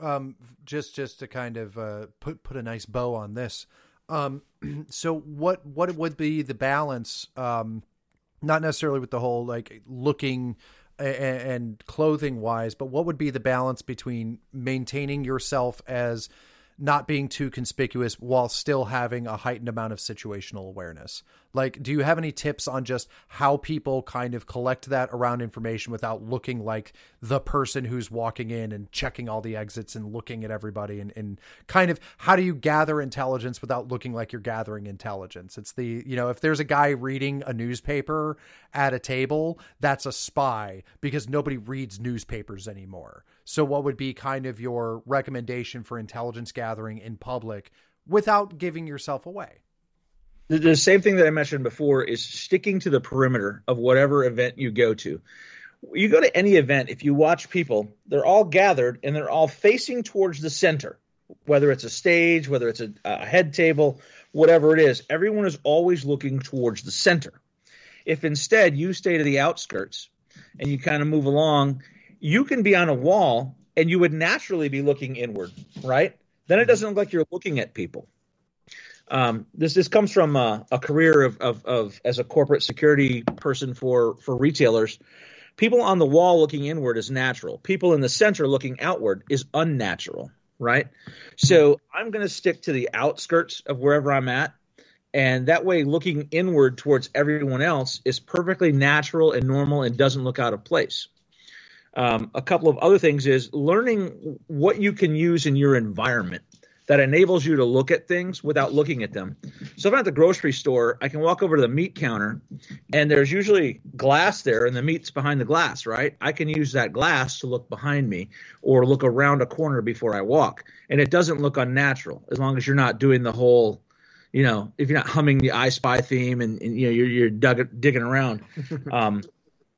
um, just just to kind of uh, put put a nice bow on this. Um, so, what what would be the balance? Um, not necessarily with the whole like looking a- a- and clothing wise, but what would be the balance between maintaining yourself as not being too conspicuous while still having a heightened amount of situational awareness. Like, do you have any tips on just how people kind of collect that around information without looking like the person who's walking in and checking all the exits and looking at everybody and, and kind of how do you gather intelligence without looking like you're gathering intelligence? It's the, you know, if there's a guy reading a newspaper at a table, that's a spy because nobody reads newspapers anymore. So, what would be kind of your recommendation for intelligence gathering in public without giving yourself away? The, the same thing that I mentioned before is sticking to the perimeter of whatever event you go to. You go to any event, if you watch people, they're all gathered and they're all facing towards the center, whether it's a stage, whether it's a, a head table, whatever it is. Everyone is always looking towards the center. If instead you stay to the outskirts and you kind of move along, you can be on a wall and you would naturally be looking inward, right? Then it doesn't look like you're looking at people. Um, this this comes from uh, a career of, of of as a corporate security person for for retailers. People on the wall looking inward is natural. People in the center looking outward is unnatural, right? So I'm going to stick to the outskirts of wherever I'm at, and that way, looking inward towards everyone else is perfectly natural and normal and doesn't look out of place. Um, a couple of other things is learning what you can use in your environment that enables you to look at things without looking at them. So if I'm at the grocery store, I can walk over to the meat counter and there's usually glass there and the meat's behind the glass, right? I can use that glass to look behind me or look around a corner before I walk. And it doesn't look unnatural as long as you're not doing the whole, you know, if you're not humming the I Spy theme and, and you know, you're, you're dug, digging around. Um,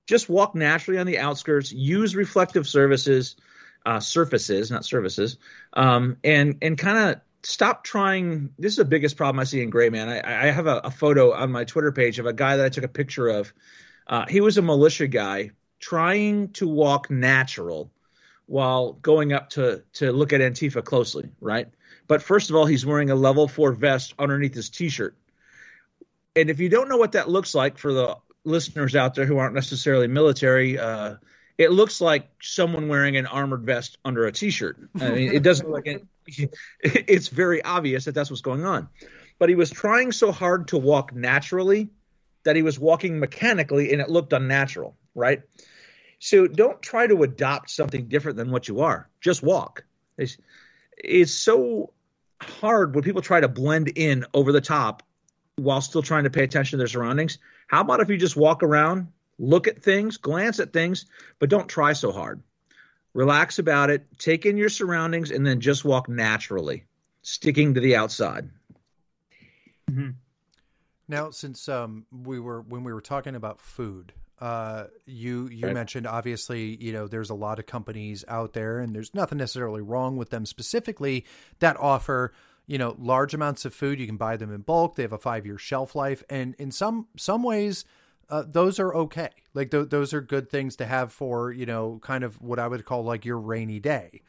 just walk naturally on the outskirts, use reflective services, uh, surfaces, not services, um, and and kind of stop trying. This is the biggest problem I see in Gray Man. I, I have a, a photo on my Twitter page of a guy that I took a picture of. Uh, he was a militia guy trying to walk natural while going up to to look at Antifa closely, right? But first of all, he's wearing a level four vest underneath his t-shirt. And if you don't know what that looks like for the listeners out there who aren't necessarily military, uh, it looks like someone wearing an armored vest under a t-shirt. I mean, it doesn't look like it, it's very obvious that that's what's going on. But he was trying so hard to walk naturally that he was walking mechanically and it looked unnatural, right? So don't try to adopt something different than what you are. Just walk. It's, it's so hard when people try to blend in over the top while still trying to pay attention to their surroundings. How about if you just walk around, look at things, glance at things, but don't try so hard. Relax about it, take in your surroundings, and then just walk naturally, sticking to the outside. Mm-hmm. Now, since um, we were when we were talking about food, uh, you you Right. mentioned obviously you know there's a lot of companies out there, and there's nothing necessarily wrong with them specifically that offer you know large amounts of food. You can buy them in bulk. They have a five year shelf life, and in some some ways. Uh, those are okay. Like th- those are good things to have for you know kind of what I would call like your rainy day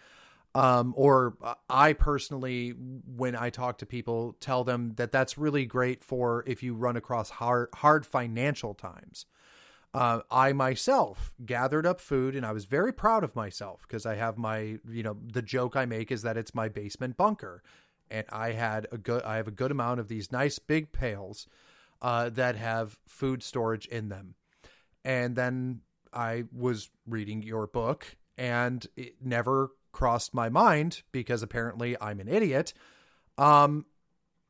um, or uh, I personally, when I talk to people, tell them that that's really great for if you run across hard, hard financial times. Uh, I myself gathered up food, and I was very proud of myself because I have my, you know, the joke I make is that it's my basement bunker, and I had a good, I have a good amount of these nice big pails uh, that have food storage in them, and then I was reading your book, and it never crossed my mind because apparently I'm an idiot. Um,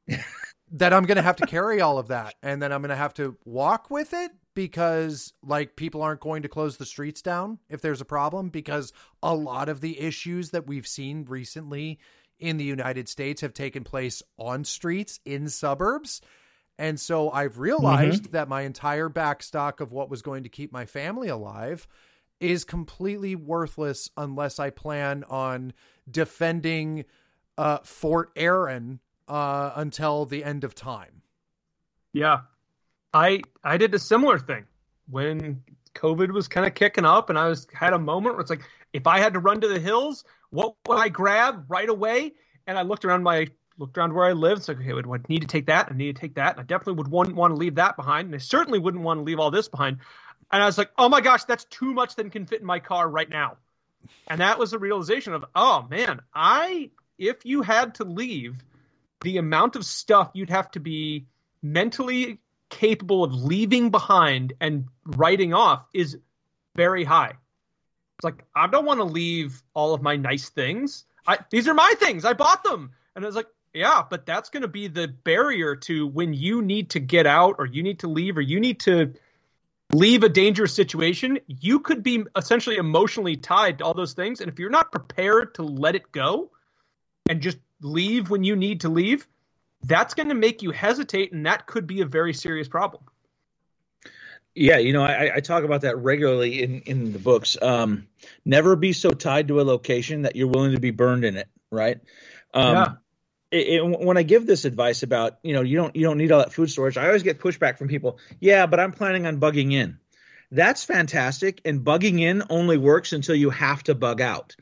that I'm going to have to carry all of that, and then I'm going to have to walk with it because like people aren't going to close the streets down if there's a problem because a lot of the issues that we've seen recently in the United States have taken place on streets in suburbs. And so I've realized mm-hmm. that my entire backstock of what was going to keep my family alive is completely worthless unless I plan on defending uh, Fort Aaron uh, until the end of time. Yeah, I I did a similar thing when COVID was kind of kicking up, and I was had a moment where it's like, if I had to run to the hills, what would I grab right away? And I looked around my looked around where I lived. It's like, okay, would, would need to take that. I need to take that. I definitely would want, want to leave that behind. And I certainly wouldn't want to leave all this behind. And I was like, oh my gosh, that's too much that can fit in my car right now. And that was the realization of, oh man, I if you had to leave, the amount of stuff you'd have to be mentally capable of leaving behind and writing off is very high. It's like I don't want to leave all of my nice things. I, these are my things. I bought them, and I was like, yeah, but that's going to be the barrier to when you need to get out, or you need to leave, or you need to leave a dangerous situation. You could be essentially emotionally tied to all those things, and if you're not prepared to let it go and just leave when you need to leave, that's going to make you hesitate, and that could be a very serious problem. Yeah, you know, I, I talk about that regularly in in the books. Um, never be so tied to a location that you're willing to be burned in it. Right. Um, yeah. It, it, when I give this advice about you know you don't you don't need all that food storage, I always get pushback from people. Yeah, but I'm planning on bugging in. That's fantastic, and bugging in only works until you have to bug out.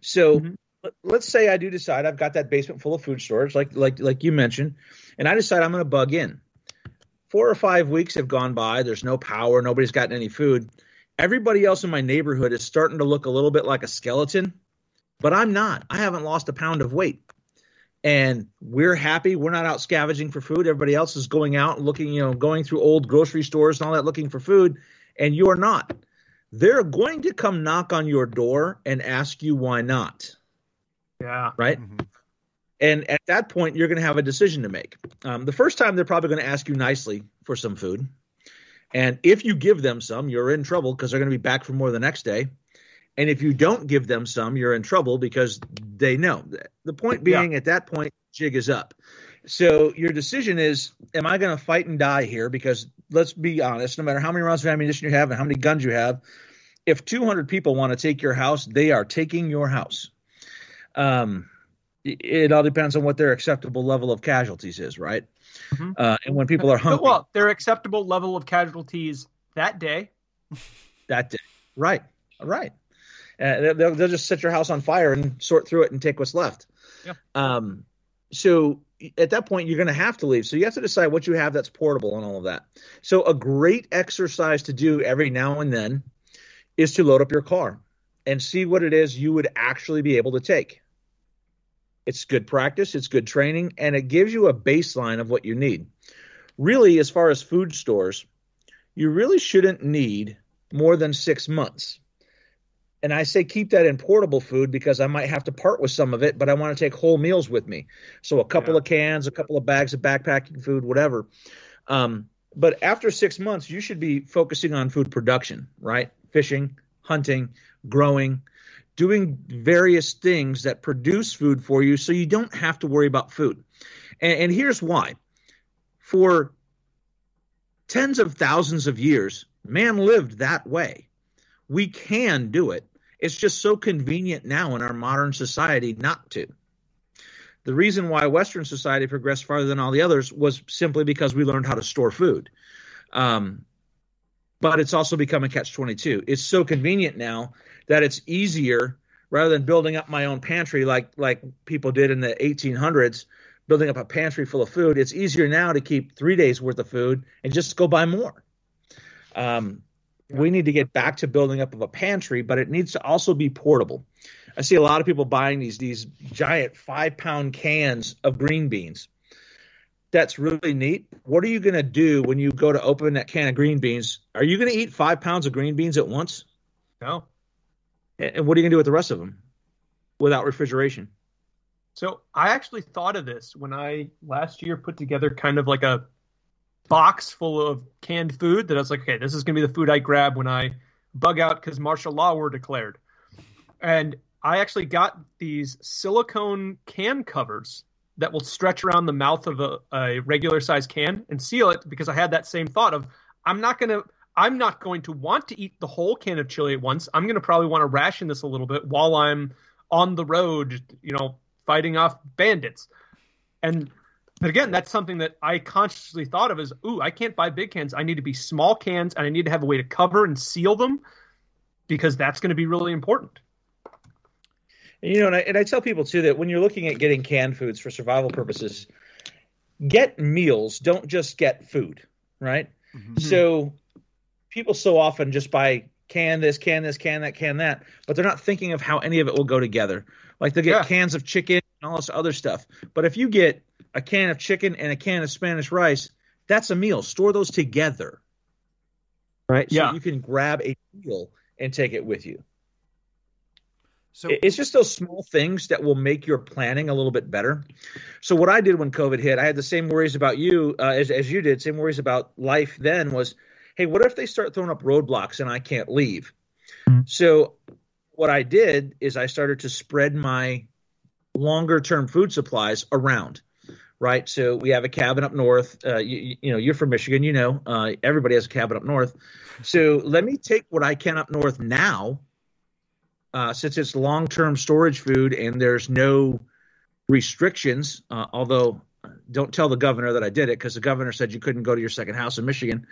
So mm-hmm let's say I do decide I've got that basement full of food storage, like like like you mentioned, and I decide I'm going to bug in. Four or five weeks have gone by. There's no power. Nobody's gotten any food. Everybody else in my neighborhood is starting to look a little bit like a skeleton, but I'm not. I haven't lost a pound of weight. And we're happy. We're not out scavenging for food. Everybody else is going out and looking, you know, going through old grocery stores and all that looking for food, and you're not. They're going to come knock on your door and ask you why not. Yeah. Right. Mm-hmm. And at that point, you're going to have a decision to make. Um, the first time, they're probably going to ask you nicely for some food. And if you give them some, you're in trouble because they're going to be back for more the next day. And if you don't give them some, you're in trouble because they know. The point being, yeah. at that point, jig is up. So your decision is: Am I going to fight and die here? Because let's be honest, no matter how many rounds of ammunition you have and how many guns you have, if 200 people want to take your house, they are taking your house. Um, it all depends on what their acceptable level of casualties is, right? Mm-hmm. Uh, and when people are hungry, well, their acceptable level of casualties that day, that day, right, right. Uh, they'll, they'll just set your house on fire and sort through it and take what's left. Yeah. Um, so at that point, you're going to have to leave. So you have to decide what you have that's portable and all of that. So a great exercise to do every now and then is to load up your car and see what it is you would actually be able to take. It's good practice, it's good training, and it gives you a baseline of what you need. Really, as far as food stores, you really shouldn't need more than six months. And I say keep that in portable food because I might have to part with some of it, but I want to take whole meals with me. So a couple yeah. of cans, a couple of bags of backpacking food, whatever. Um, but after six months, you should be focusing on food production, right? Fishing, hunting, growing, doing various things that produce food for you so you don't have to worry about food. And, and here's why. For tens of thousands of years, man lived that way. We can do it. It's just so convenient now in our modern society not to. The reason why Western society progressed farther than all the others was simply because we learned how to store food. Um, but it's also become a catch 22. It's so convenient now that it's easier rather than building up my own pantry like like people did in the 1800s building up a pantry full of food it's easier now to keep three days worth of food and just go buy more um, we need to get back to building up of a pantry but it needs to also be portable. I see a lot of people buying these these giant five pound cans of green beans. That's really neat. What are you going to do when you go to open that can of green beans? Are you going to eat five pounds of green beans at once? No. And what are you going to do with the rest of them without refrigeration? So I actually thought of this when I last year put together kind of like a box full of canned food that I was like, okay, this is going to be the food I grab when I bug out because martial law were declared. And I actually got these silicone can covers that will stretch around the mouth of a, a regular size can and seal it because I had that same thought of I'm not going to I'm not going to want to eat the whole can of chili at once. I'm going to probably want to ration this a little bit while I'm on the road, you know, fighting off bandits. And but again, that's something that I consciously thought of as, ooh, I can't buy big cans. I need to be small cans and I need to have a way to cover and seal them because that's going to be really important. You know, and I, and I tell people too that when you're looking at getting canned foods for survival purposes, get meals, don't just get food, right? Mm-hmm. So people so often just buy can this, can this, can that, can that, but they're not thinking of how any of it will go together. Like they get yeah. cans of chicken and all this other stuff. But if you get a can of chicken and a can of Spanish rice, that's a meal. Store those together. Right? Yeah. So you can grab a meal and take it with you. So it's just those small things that will make your planning a little bit better. So what I did when COVID hit, I had the same worries about you uh, as as you did. Same worries about life then was, hey, what if they start throwing up roadblocks and I can't leave? Mm-hmm. So what I did is I started to spread my longer term food supplies around. Right, so we have a cabin up north. Uh, you, you, know, you're from Michigan. You know, uh, everybody has a cabin up north. So let me take what I can up north now uh, since it's long term storage food and there's no restrictions, uh, although don't tell the governor that I did it because the governor said you couldn't go to your second house in Michigan.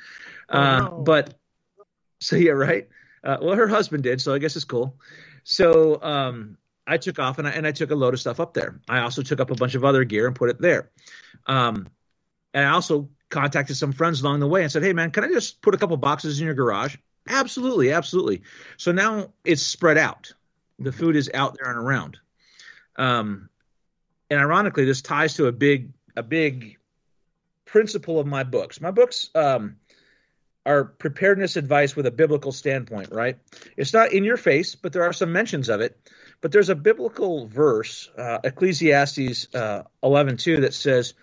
Oh, uh, no. But so yeah, right. Uh, well, her husband did, so I guess it's cool. So um, I took off and I, and I took a load of stuff up there. I also took up a bunch of other gear and put it there. Um, and I also contacted some friends along the way and said, "Hey, man, can I just put a couple boxes in your garage?" Absolutely, absolutely. So now it's spread out. The food is out there and around. Um, and ironically, this ties to a big a big principle of my books. My books um, are preparedness advice with a biblical standpoint, right? It's not in your face, but there are some mentions of it. But there's a biblical verse, uh, Ecclesiastes uh, 11:2, that says,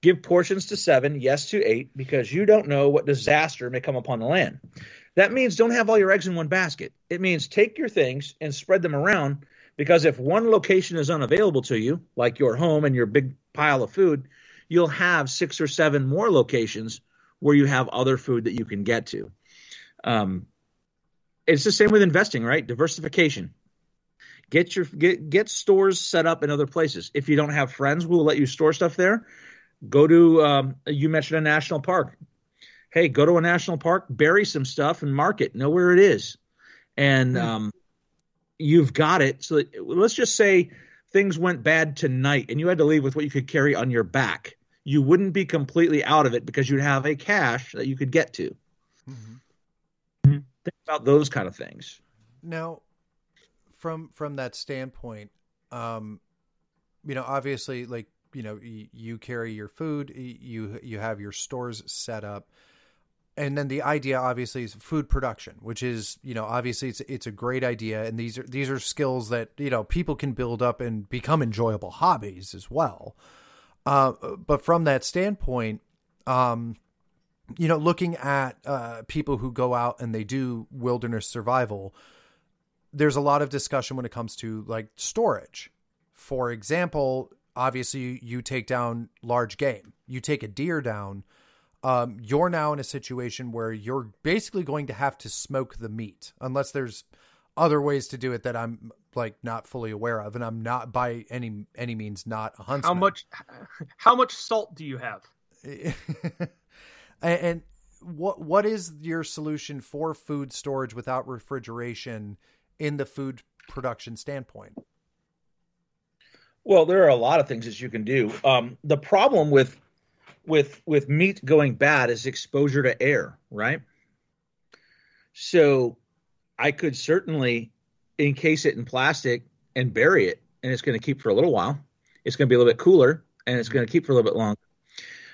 "Give portions to seven, yes to eight, because you don't know what disaster may come upon the land." That means don't have all your eggs in one basket. It means take your things and spread them around because if one location is unavailable to you, like your home and your big pile of food, you'll have six or seven more locations where you have other food that you can get to. Um, it's the same with investing, right? Diversification. Get your get get stores set up in other places. If you don't have friends we'll let you store stuff there, go to um, you mentioned a national park hey, go to a national park, bury some stuff, and mark it. Know where it is, and mm-hmm. um, you've got it. So let's just say things went bad tonight, and you had to leave with what you could carry on your back. You wouldn't be completely out of it because you'd have a cache that you could get to. Mm-hmm. mm-hmm. Think about those kind of things. Now, from from that standpoint, um, you know, obviously, like you know, you, you carry your food, you you have your stores set up. And then the idea obviously is food production which is you know obviously it's it's a great idea. And these are these are skills that you know people can build up and become enjoyable hobbies as well. Uh, but from that standpoint um you know looking at uh, people who go out and they do wilderness survival there's a lot of discussion when it comes to like storage for example obviously you take down large game you take a deer down um, you're now in a situation where you're basically going to have to smoke the meat unless there's other ways to do it that I'm like not fully aware of, and I'm not by any any means not a huntsman. How much how much salt do you have? and, and what what is your solution for food storage without refrigeration in the food production standpoint? Well, there are a lot of things that you can do. Um, the problem with with with meat going bad is exposure to air, right? So I could certainly encase it in plastic and bury it, and it's going to keep for a little while. It's going to be a little bit cooler, and it's going to keep for a little bit longer.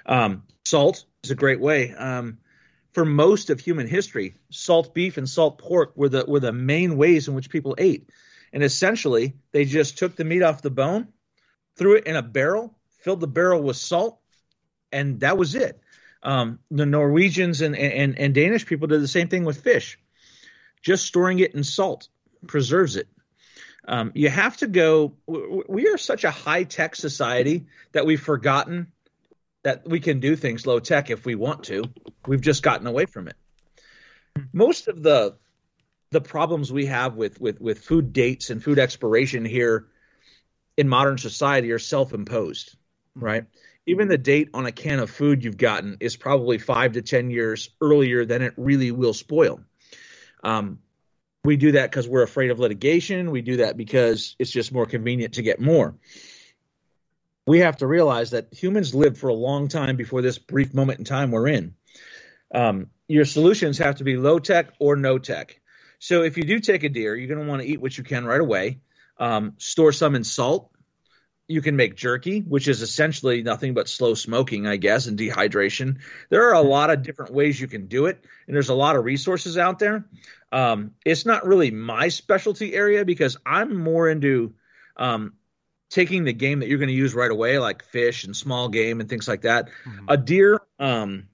Um, salt is a great way. Um, for most of human history, salt beef and salt pork were the were the main ways in which people ate. And essentially, they just took the meat off the bone, threw it in a barrel, filled the barrel with salt, and that was it. Um, the Norwegians and, and, and Danish people did the same thing with fish. Just storing it in salt preserves it. Um, you have to go. We are such a high tech society that we've forgotten that we can do things low tech if we want to. We've just gotten away from it. Most of the the problems we have with with with food dates and food expiration here in modern society are self imposed, right? Even the date on a can of food you've gotten is probably five to ten years earlier than it really will spoil. Um, we do that because we're afraid of litigation. We do that because it's just more convenient to get more we have to realize that humans lived for a long time before this brief moment in time we're in. Um, your solutions have to be low tech or no tech. So if you do take a deer, you're going to want to eat what you can right away. Um, store some in salt. You can make jerky, which is essentially nothing but slow smoking, I guess, and dehydration. There are a lot of different ways you can do it, and there's a lot of resources out there. Um, it's not really my specialty area because I'm more into um, taking the game that you're going to use right away, like fish and small game and things like that. Mm-hmm. A deer, um,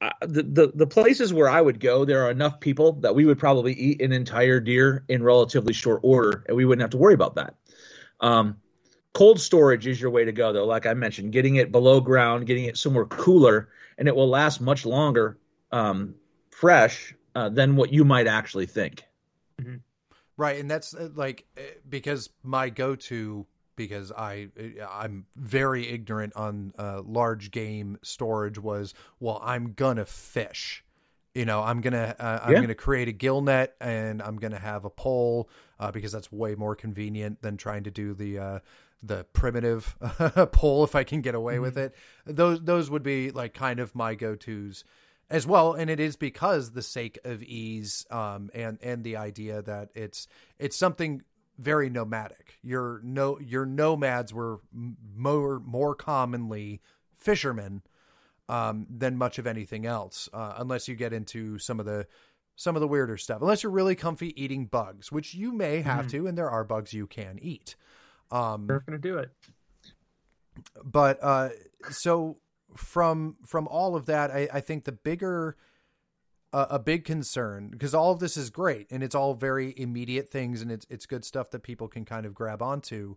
uh, the, the the places where I would go, there are enough people that we would probably eat an entire deer in relatively short order, and we wouldn't have to worry about that. Um, cold storage is your way to go, though. Like I mentioned, getting it below ground, getting it somewhere cooler, and it will last much longer um, fresh uh, than what you might actually think. Mm-hmm. Right, and that's uh, like uh, because my go-to because I uh, I'm very ignorant on uh, large game storage was well I'm gonna fish, you know I'm gonna uh, I'm yeah. gonna create a gill net and I'm gonna have a pole uh, because that's way more convenient than trying to do the the primitive pole if I can get away mm-hmm. with it. Those those would be like kind of my go tos as well and it is because the sake of ease um, and and the idea that it's it's something very nomadic. Your no your nomads were more more commonly fishermen um, than much of anything else uh, unless you get into some of the some of the weirder stuff. Unless you're really comfy eating bugs which you may have mm-hmm. to and there are bugs you can eat. Um they're gonna do it. but uh so from from all of that, I, I think the bigger uh, a big concern because all of this is great and it's all very immediate things and it's it's good stuff that people can kind of grab onto.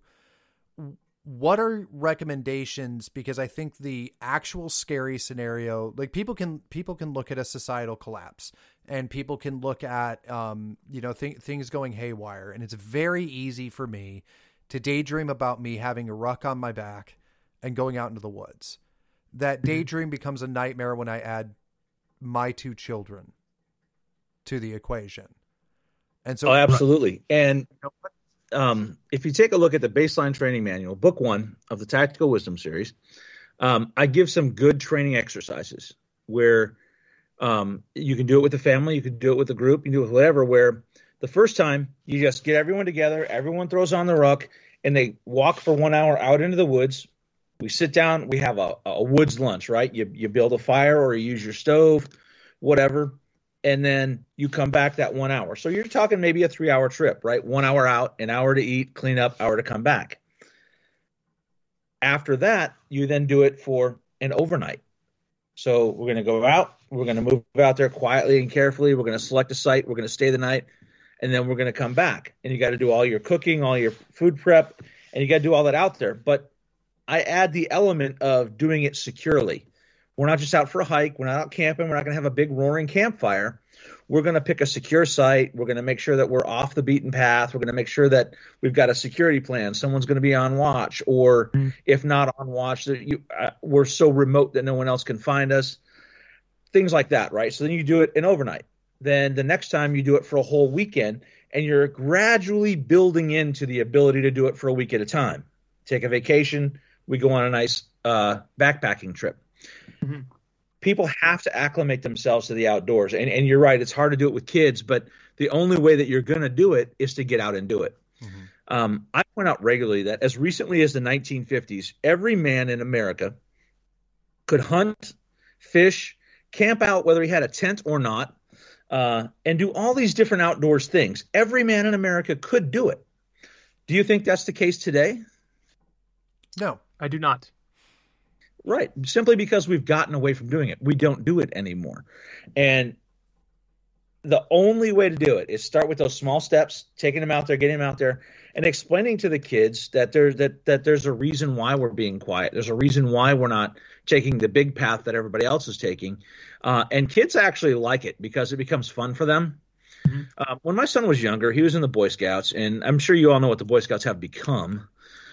What are recommendations? Because I think the actual scary scenario, like people can people can look at a societal collapse and people can look at um, you know th- things going haywire, and it's very easy for me to daydream about me having a ruck on my back and going out into the woods that mm-hmm. daydream becomes a nightmare when I add my two children to the equation. And so, oh, absolutely. And um, if you take a look at the baseline training manual, book one of the Tactical Wisdom series, um, I give some good training exercises where um, you can do it with the family, you can do it with the group, you can do it with whatever. Where the first time you just get everyone together, everyone throws on the ruck, and they walk for one hour out into the woods we sit down, we have a, a woods lunch, right? You, you build a fire or you use your stove, whatever, and then you come back that one hour. So you're talking maybe a three hour trip, right? One hour out, an hour to eat, clean up, hour to come back. After that, you then do it for an overnight. So we're going to go out, we're going to move out there quietly and carefully. We're going to select a site, we're going to stay the night, and then we're going to come back. And you got to do all your cooking, all your food prep, and you got to do all that out there. But I add the element of doing it securely. We're not just out for a hike. We're not out camping. We're not going to have a big roaring campfire. We're going to pick a secure site. We're going to make sure that we're off the beaten path. We're going to make sure that we've got a security plan. Someone's going to be on watch, or mm-hmm. if not on watch, that you uh, we're so remote that no one else can find us. Things like that, right? So then you do it in overnight. Then the next time you do it for a whole weekend, and you're gradually building into the ability to do it for a week at a time. Take a vacation, we go on a nice uh, backpacking trip. Mm-hmm. People have to acclimate themselves to the outdoors. And, and you're right, it's hard to do it with kids, but the only way that you're going to do it is to get out and do it. Mm-hmm. Um, I point out regularly that as recently as the 1950s, every man in America could hunt, fish, camp out, whether he had a tent or not, uh, and do all these different outdoors things. Every man in America could do it. Do you think that's the case today? No. I do not. Right. Simply because we've gotten away from doing it. We don't do it anymore. And the only way to do it is start with those small steps, taking them out there, getting them out there, and explaining to the kids that there that that there's a reason why we're being quiet. There's a reason why we're not taking the big path that everybody else is taking. Uh, and kids actually like it because it becomes fun for them. Mm-hmm. Uh, when my son was younger, he was in the Boy Scouts, and I'm sure you all know what the Boy Scouts have become.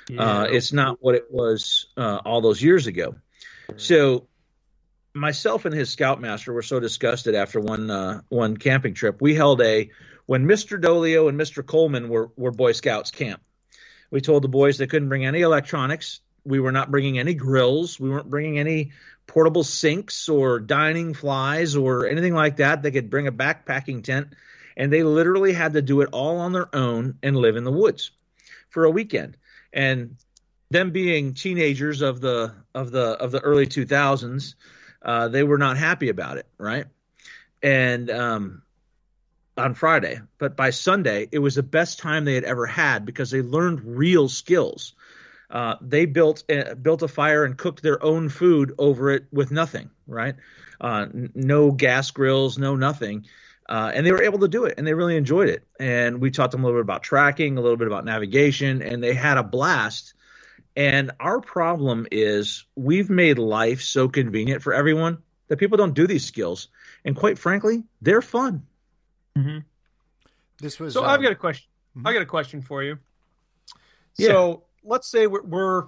Yeah. Uh, it's not what it was uh, all those years ago. So myself and his scoutmaster were so disgusted after one uh, one camping trip. We held a when Mr. Dolio and Mr. Coleman were were Boy Scouts camp. We told the boys they couldn't bring any electronics. We were not bringing any grills. We weren't bringing any portable sinks or dining flies or anything like that. They could bring a backpacking tent, and they literally had to do it all on their own and live in the woods for a weekend and them being teenagers of the of the of the early 2000s uh, they were not happy about it right? And um, on friday but by sunday it was the best time they had ever had because they learned real skills. Uh, they built uh, built a fire and cooked their own food over it with nothing right? Uh, no gas grills no nothing uh, and they were able to do it and they really enjoyed it. And we taught them a little bit about tracking, a little bit about navigation, and they had a blast. And our problem is we've made life so convenient for everyone that people don't do these skills. And quite frankly, they're fun. Mm-hmm. This was so. I've uh, got a question. Mm-hmm. I got a question for you. Yeah. So let's say we're, we're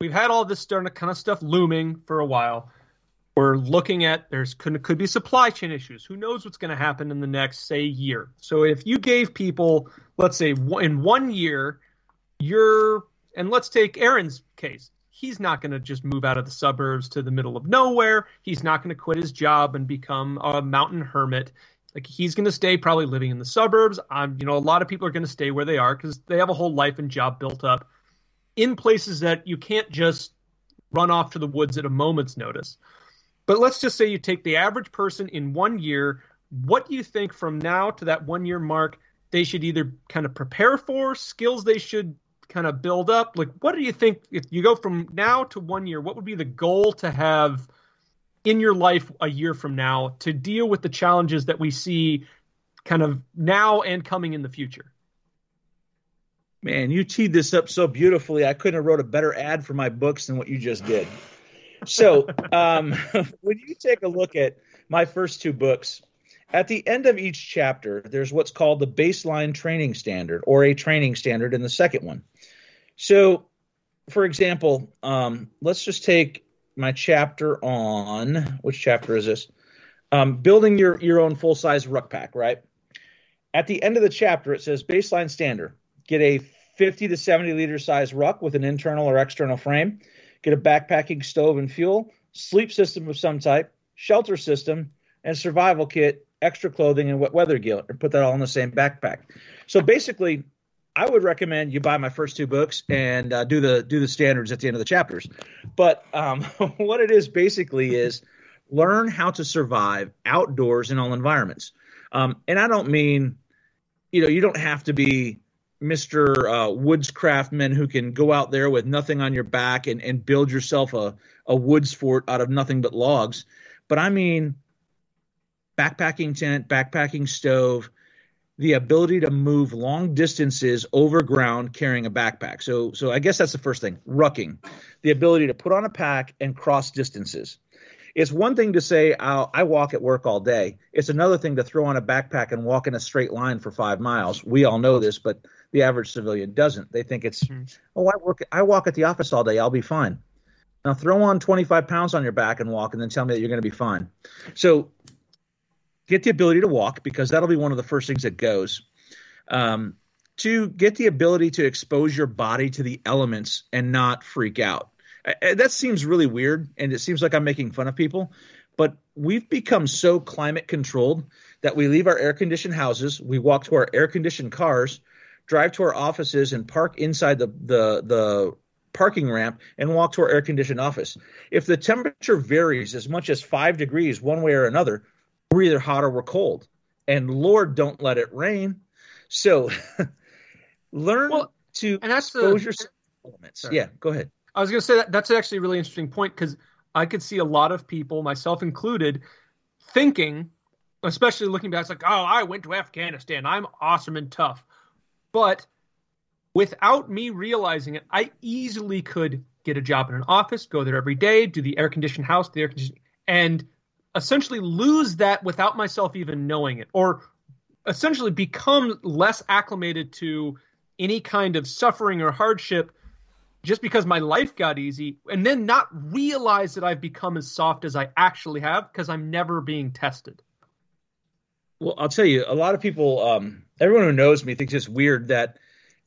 we've had all this kind of stuff looming for a while we're looking at there's could, could be supply chain issues. Who knows what's going to happen in the next say year? So if you gave people, let's say in one year, you're and let's take Aaron's case. He's not going to just move out of the suburbs to the middle of nowhere. He's not going to quit his job and become a mountain hermit. Like he's going to stay probably living in the suburbs. I'm, you know, a lot of people are going to stay where they are because they have a whole life and job built up in places that you can't just run off to the woods at a moment's notice. But let's just say you take the average person in one year. What do you think from now to that one year mark they should either kind of prepare for, skills they should kind of build up? Like, what do you think if you go from now to one year? What would be the goal to have in your life a year from now to deal with the challenges that we see kind of now and coming in the future? Man, you teed this up so beautifully. I couldn't have wrote a better ad for my books than what you just did so um, when you take a look at my first two books, at the end of each chapter, there's what's called the baseline training standard or a training standard in the second one. So, for example, um, let's just take my chapter on which chapter is this? Um, building your, your own full size rucksack, right? At the end of the chapter, it says baseline standard. Get a 50 to 70 liter size ruck with an internal or external frame get a backpacking stove and fuel, sleep system of some type, shelter system, and survival kit, extra clothing, and wet weather gear, and put that all in the same backpack. So basically, I would recommend you buy my first two books and uh, do the do the standards at the end of the chapters. But um, what it is basically is learn how to survive outdoors in all environments. Um, and I don't mean, you know, you don't have to be Mr. Uh, Woods craftsman who can go out there with nothing on your back and, and build yourself a, a woods fort out of nothing but logs. But I mean, backpacking tent, backpacking stove, the ability to move long distances over ground carrying a backpack. So, so I guess that's the first thing. Rucking, the ability to put on a pack and cross distances. It's one thing to say I'll, I walk at work all day. It's another thing to throw on a backpack and walk in a straight line for five miles. We all know this, but the average civilian doesn't. They think it's, mm-hmm. oh, I work, I walk at the office all day. I'll be fine. Now throw on 25 pounds on your back and walk, and then tell me that you're going to be fine. So get the ability to walk because that'll be one of the first things that goes. Um, to get the ability to expose your body to the elements and not freak out. That seems really weird, and it seems like I'm making fun of people. But we've become so climate controlled that we leave our air conditioned houses, we walk to our air conditioned cars, drive to our offices, and park inside the the the parking ramp and walk to our air conditioned office. If the temperature varies as much as five degrees one way or another, we're either hot or we're cold. And Lord, don't let it rain. So learn well, to and that's expose the, yourself elements. Sorry. Yeah, go ahead. I was going to say that that's actually a really interesting point because I could see a lot of people, myself included, thinking, especially looking back, it's like, oh, I went to Afghanistan. I'm awesome and tough. But without me realizing it, I easily could get a job in an office, go there every day, do the air conditioned house, the air conditioned, and essentially lose that without myself even knowing it, or essentially become less acclimated to any kind of suffering or hardship just because my life got easy and then not realize that I've become as soft as I actually have because I'm never being tested. Well, I'll tell you, a lot of people, um, everyone who knows me thinks it's weird that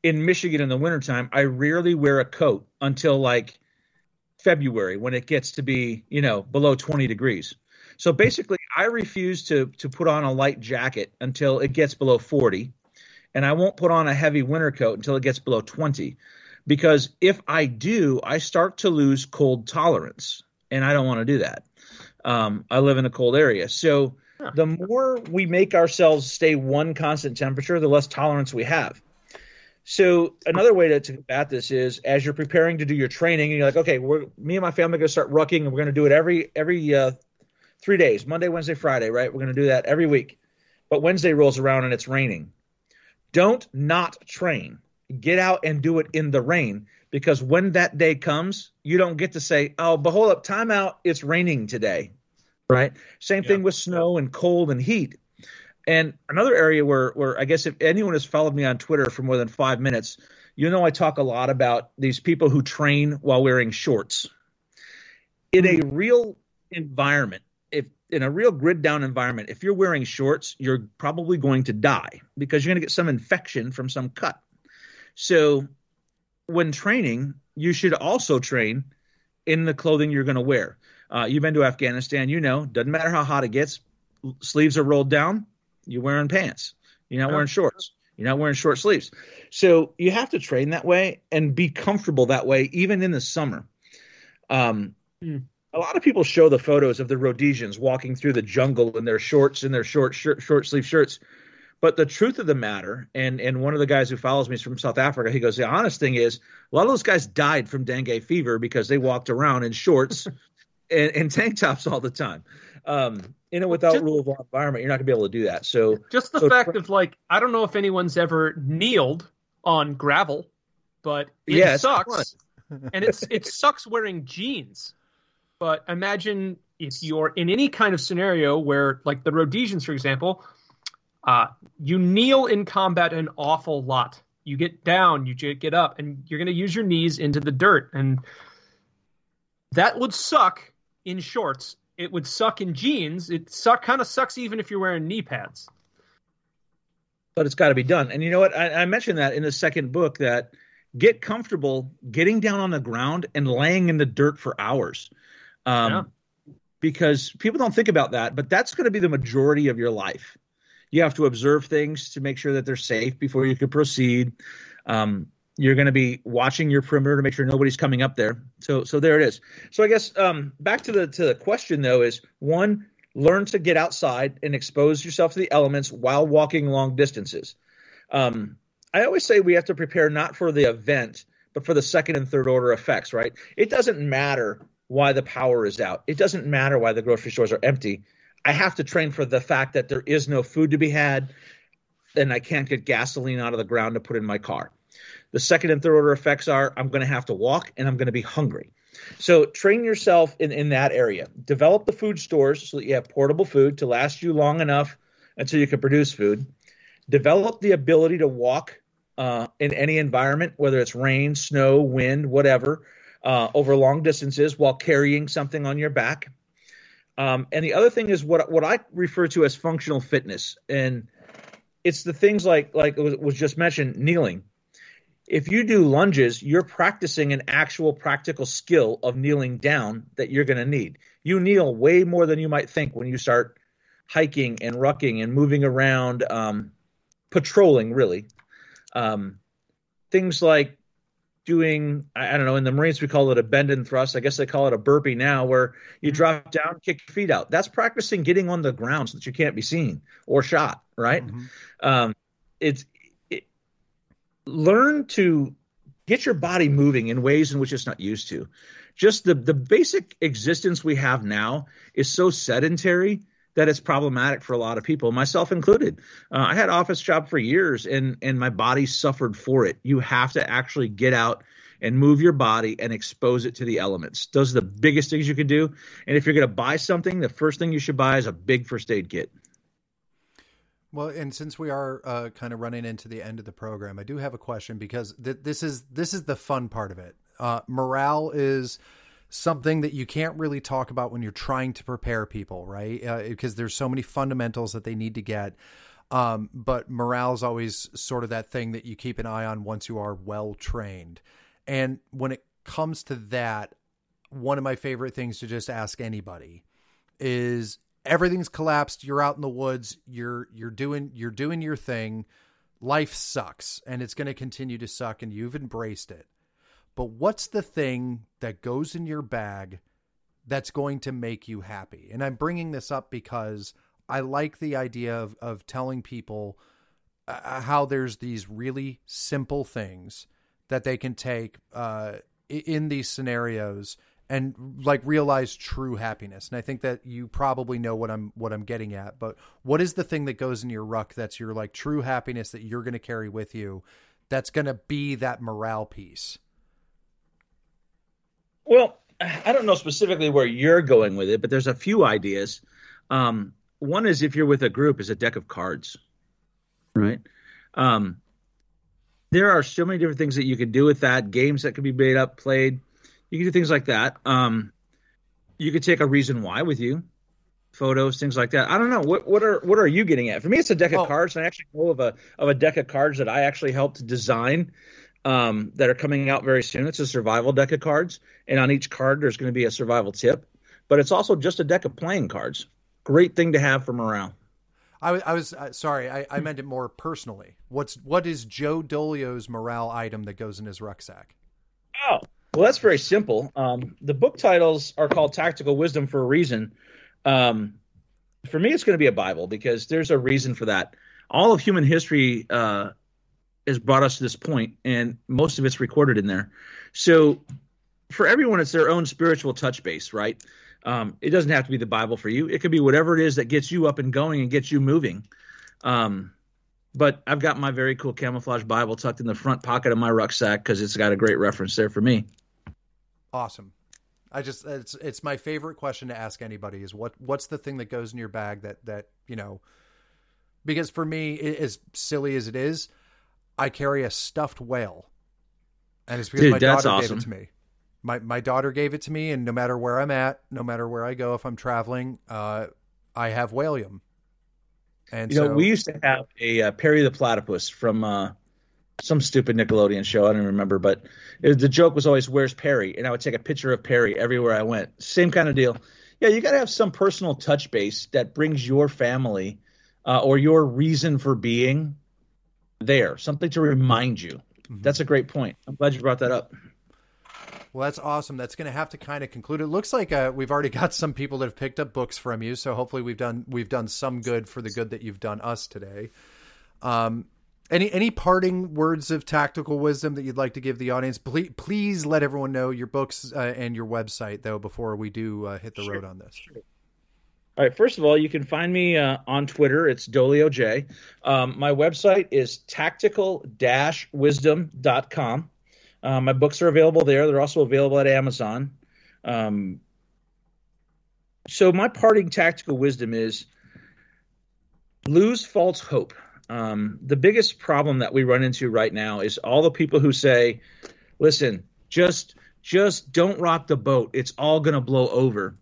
in Michigan in the wintertime, I rarely wear a coat until like February when it gets to be, you know, below 20 degrees. So basically, I refuse to to put on a light jacket until it gets below 40, and I won't put on a heavy winter coat until it gets below 20 because if I do, I start to lose cold tolerance, and I don't want to do that. Um, I live in a cold area, so the more we make ourselves stay one constant temperature, the less tolerance we have. So another way to, to combat this is as you're preparing to do your training, and you're like, okay, we're me and my family are going to start rucking, and we're going to do it every every uh, three days, Monday, Wednesday, Friday, right? We're going to do that every week. But Wednesday rolls around and it's raining. Don't not train get out and do it in the rain because when that day comes, you don't get to say, "Oh, but hold up, time out, it's raining today." Right? Same yeah. thing with snow and cold and heat. And another area where where I guess if anyone has followed me on Twitter for more than 5 minutes, you know I talk a lot about these people who train while wearing shorts. In a mm-hmm. real environment, if in a real grid down environment, if you're wearing shorts, you're probably going to die because you're going to get some infection from some cut. So when training, you should also train in the clothing you're going to wear. Uh, you've been to Afghanistan, you know, doesn't matter how hot it gets, sleeves are rolled down, you're wearing pants. You're not wearing shorts. You're not wearing short sleeves. So you have to train that way and be comfortable that way, even in the summer. Um, mm. A lot of people show the photos of the Rhodesians walking through the jungle in their shorts and their short short, short sleeve shirts. But the truth of the matter, and and one of the guys who follows me is from South Africa. He goes, the honest thing is, a lot of those guys died from dengue fever because they walked around in shorts and, and, tank tops all the time. Um, in a without just, rule of law environment, you're not gonna be able to do that. So just the so fact of like, I don't know if anyone's ever kneeled on gravel, but it yeah, sucks, and it's it sucks wearing jeans. But imagine if you're in any kind of scenario where, like the Rhodesians, for example, uh, you kneel in combat an awful lot. You get down, you get up, and you're going to use your knees into the dirt. And that would suck in shorts. It would suck in jeans. It suck kind of sucks even if you're wearing knee pads. But it's got to be done. And you know what? I, I mentioned that in the second book that get comfortable getting down on the ground and laying in the dirt for hours. Um, yeah. Because people don't think about that, but that's going to be the majority of your life. You have to observe things to make sure that they're safe before you can proceed. Um, you're going to be watching your perimeter to make sure nobody's coming up there. So, so there it is. So I guess um, back to the to the question though is one, learn to get outside and expose yourself to the elements while walking long distances. Um, I always say we have to prepare not for the event, but for the second and third order effects. Right? It doesn't matter why the power is out. It doesn't matter why the grocery stores are empty. I have to train for the fact that there is no food to be had and I can't get gasoline out of the ground to put in my car. The second and third order effects are I'm going to have to walk and I'm going to be hungry. So train yourself in, in that area. Develop the food stores so that you have portable food to last you long enough until you can produce food. Develop the ability to walk uh, in any environment, whether it's rain, snow, wind, whatever, uh, over long distances while carrying something on your back. Um, and the other thing is what what I refer to as functional fitness, and it's the things like like was, was just mentioned, kneeling. If you do lunges, you're practicing an actual practical skill of kneeling down that you're going to need. You kneel way more than you might think when you start hiking and rucking and moving around, um, patrolling really. Um, things like doing I, don't know in the Marines we call it a bend and thrust. I guess they call it a burpee now, where you mm-hmm. drop down, kick your feet out. That's practicing getting on the ground so that you can't be seen or shot. Right? Mm-hmm. Um, it's it, learn to get your body moving in ways in which it's not used to. Just the the basic existence we have now is so sedentary that it's problematic for a lot of people, myself included. Uh, I had office job for years, and and my body suffered for it. You have to actually get out and move your body and expose it to the elements. Those are the biggest things you can do. And if you're going to buy something, the first thing you should buy is a big first aid kit. Well, and since we are uh, kind of running into the end of the program, I do have a question because th- this is this is the fun part of it. Uh, morale is something that you can't really talk about when you're trying to prepare people, right? Uh, because there's so many fundamentals that they need to get. Um, but morale is always sort of that thing that you keep an eye on once you are well trained. And when it comes to that, one of my favorite things to just ask anybody is everything's collapsed, you're out in the woods, you're you're doing you're doing your thing. Life sucks and it's going to continue to suck and you've embraced it. But what's the thing that goes in your bag that's going to make you happy? And I'm bringing this up because I like the idea of of telling people uh, how there's these really simple things that they can take uh, in these scenarios and like realize true happiness. And I think that you probably know what I'm what I'm getting at. But what is the thing that goes in your ruck that's your like true happiness that you're going to carry with you? That's going to be that morale piece. Well, I don't know specifically where you're going with it, but there's a few ideas. Um, one is if you're with a group, is a deck of cards, right? Um, there are so many different things that you can do with that. Games that can be made up, played. You can do things like that. Um, you could take a reason why with you, photos, things like that. I don't know. What what are what are you getting at? For me, it's a deck of oh. cards, and I actually know of a of a deck of cards that I actually helped design. Um, that are coming out very soon. It's a survival deck of cards, and on each card there's going to be a survival tip. But it's also just a deck of playing cards. Great thing to have for morale. I, I was uh, sorry. I, I meant it more personally. What's what is Joe Dolio's morale item that goes in his rucksack? Oh, well, that's very simple. Um, the book titles are called Tactical Wisdom for a reason. Um, for me, it's going to be a Bible because there's a reason for that. All of human history uh, has brought us to this point, and most of it's recorded in there. So, for everyone, it's their own spiritual touch base, right? Um, it doesn't have to be the Bible for you. It could be whatever it is that gets you up and going and gets you moving. Um, but I've got my very cool camouflage Bible tucked in the front pocket of my rucksack because it's got a great reference there for me. Awesome. I just it's it's my favorite question to ask anybody is what what's the thing that goes in your bag that that you know because for me as silly as it is, I carry a stuffed whale, and it's because Dude, my daughter awesome. gave it to me my my daughter gave it to me, and no matter where I'm at, no matter where I go, if I'm traveling, uh, I have Whalium. And you so, know, we used to have a uh, Perry the Platypus from uh, some stupid Nickelodeon show. I don't remember, but it, the joke was always, "Where's Perry?" And I would take a picture of Perry everywhere I went. Same kind of deal. Yeah, you got to have some personal touch base that brings your family uh, or your reason for being there, something to remind you. Mm-hmm. That's a great point. I'm glad you brought that up. Well, that's awesome. That's going to have to kind of conclude. It looks like uh, we've already got some people that have picked up books from you, so hopefully we've done we've done some good for the good that you've done us today. Um, any any parting words of tactical wisdom that you'd like to give the audience? Please, please let everyone know your books uh, and your website though before we do uh, hit the sure, road on this. Sure. All right. First of all, you can find me uh, on Twitter. It's Dolio J. Um, my website is tactical-wisdom.com. Um, my books are available there. They're also available at Amazon. Um, so my parting tactical wisdom is lose false hope. Um, the biggest problem that we run into right now is all the people who say, "Listen, just just don't rock the boat. It's all going to blow over."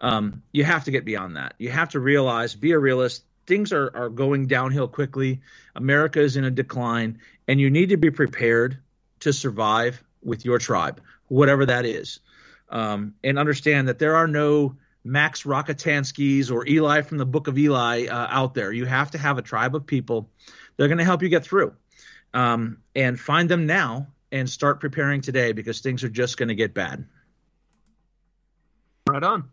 Um, you have to get beyond that. You have to realize, be a realist. Things are, are going downhill quickly. America is in a decline, and you need to be prepared to survive with your tribe, whatever that is. Um, and understand that there are no Max Rockatansky's or Eli from the Book of Eli uh, out there. You have to have a tribe of people They're going to help you get through. Um, and find them now and start preparing today because things are just going to get bad. Right on.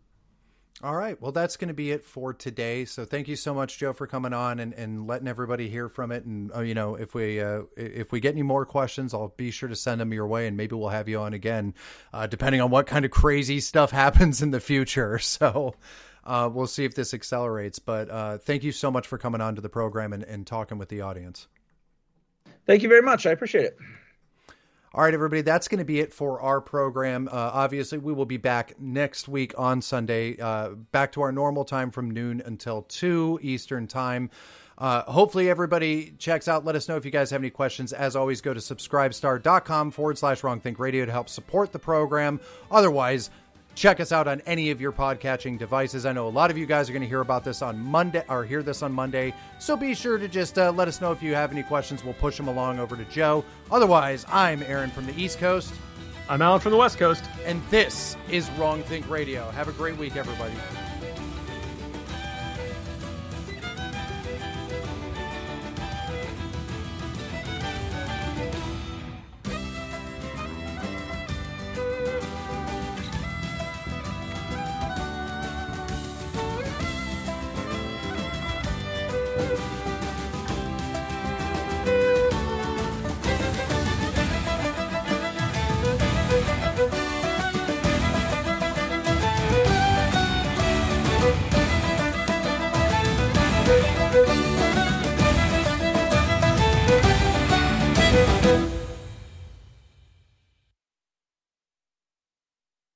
All right. Well, that's going to be it for today. So thank you so much, Joe, for coming on and, and letting everybody hear from it. And uh, you know, if we uh, if we get any more questions, I'll be sure to send them your way, and maybe we'll have you on again, uh, depending on what kind of crazy stuff happens in the future. So. Uh, we'll see if this accelerates, but uh, thank you so much for coming on to the program and, and talking with the audience. Thank you very much. I appreciate it. All right, everybody, that's going to be it for our program. Uh, obviously, we will be back next week on Sunday, uh, back to our normal time from noon until 2 Eastern Time. Uh, hopefully, everybody checks out. Let us know if you guys have any questions. As always, go to subscribestar.com forward slash wrong think radio to help support the program. Otherwise, check us out on any of your podcatching devices. I know a lot of you guys are going to hear about this on Monday or hear this on Monday. So be sure to just uh, let us know if you have any questions. We'll push them along over to Joe. Otherwise, I'm Aaron from the East Coast. I'm Alan from the West Coast. And this is Wrong Think Radio. Have a great week, everybody.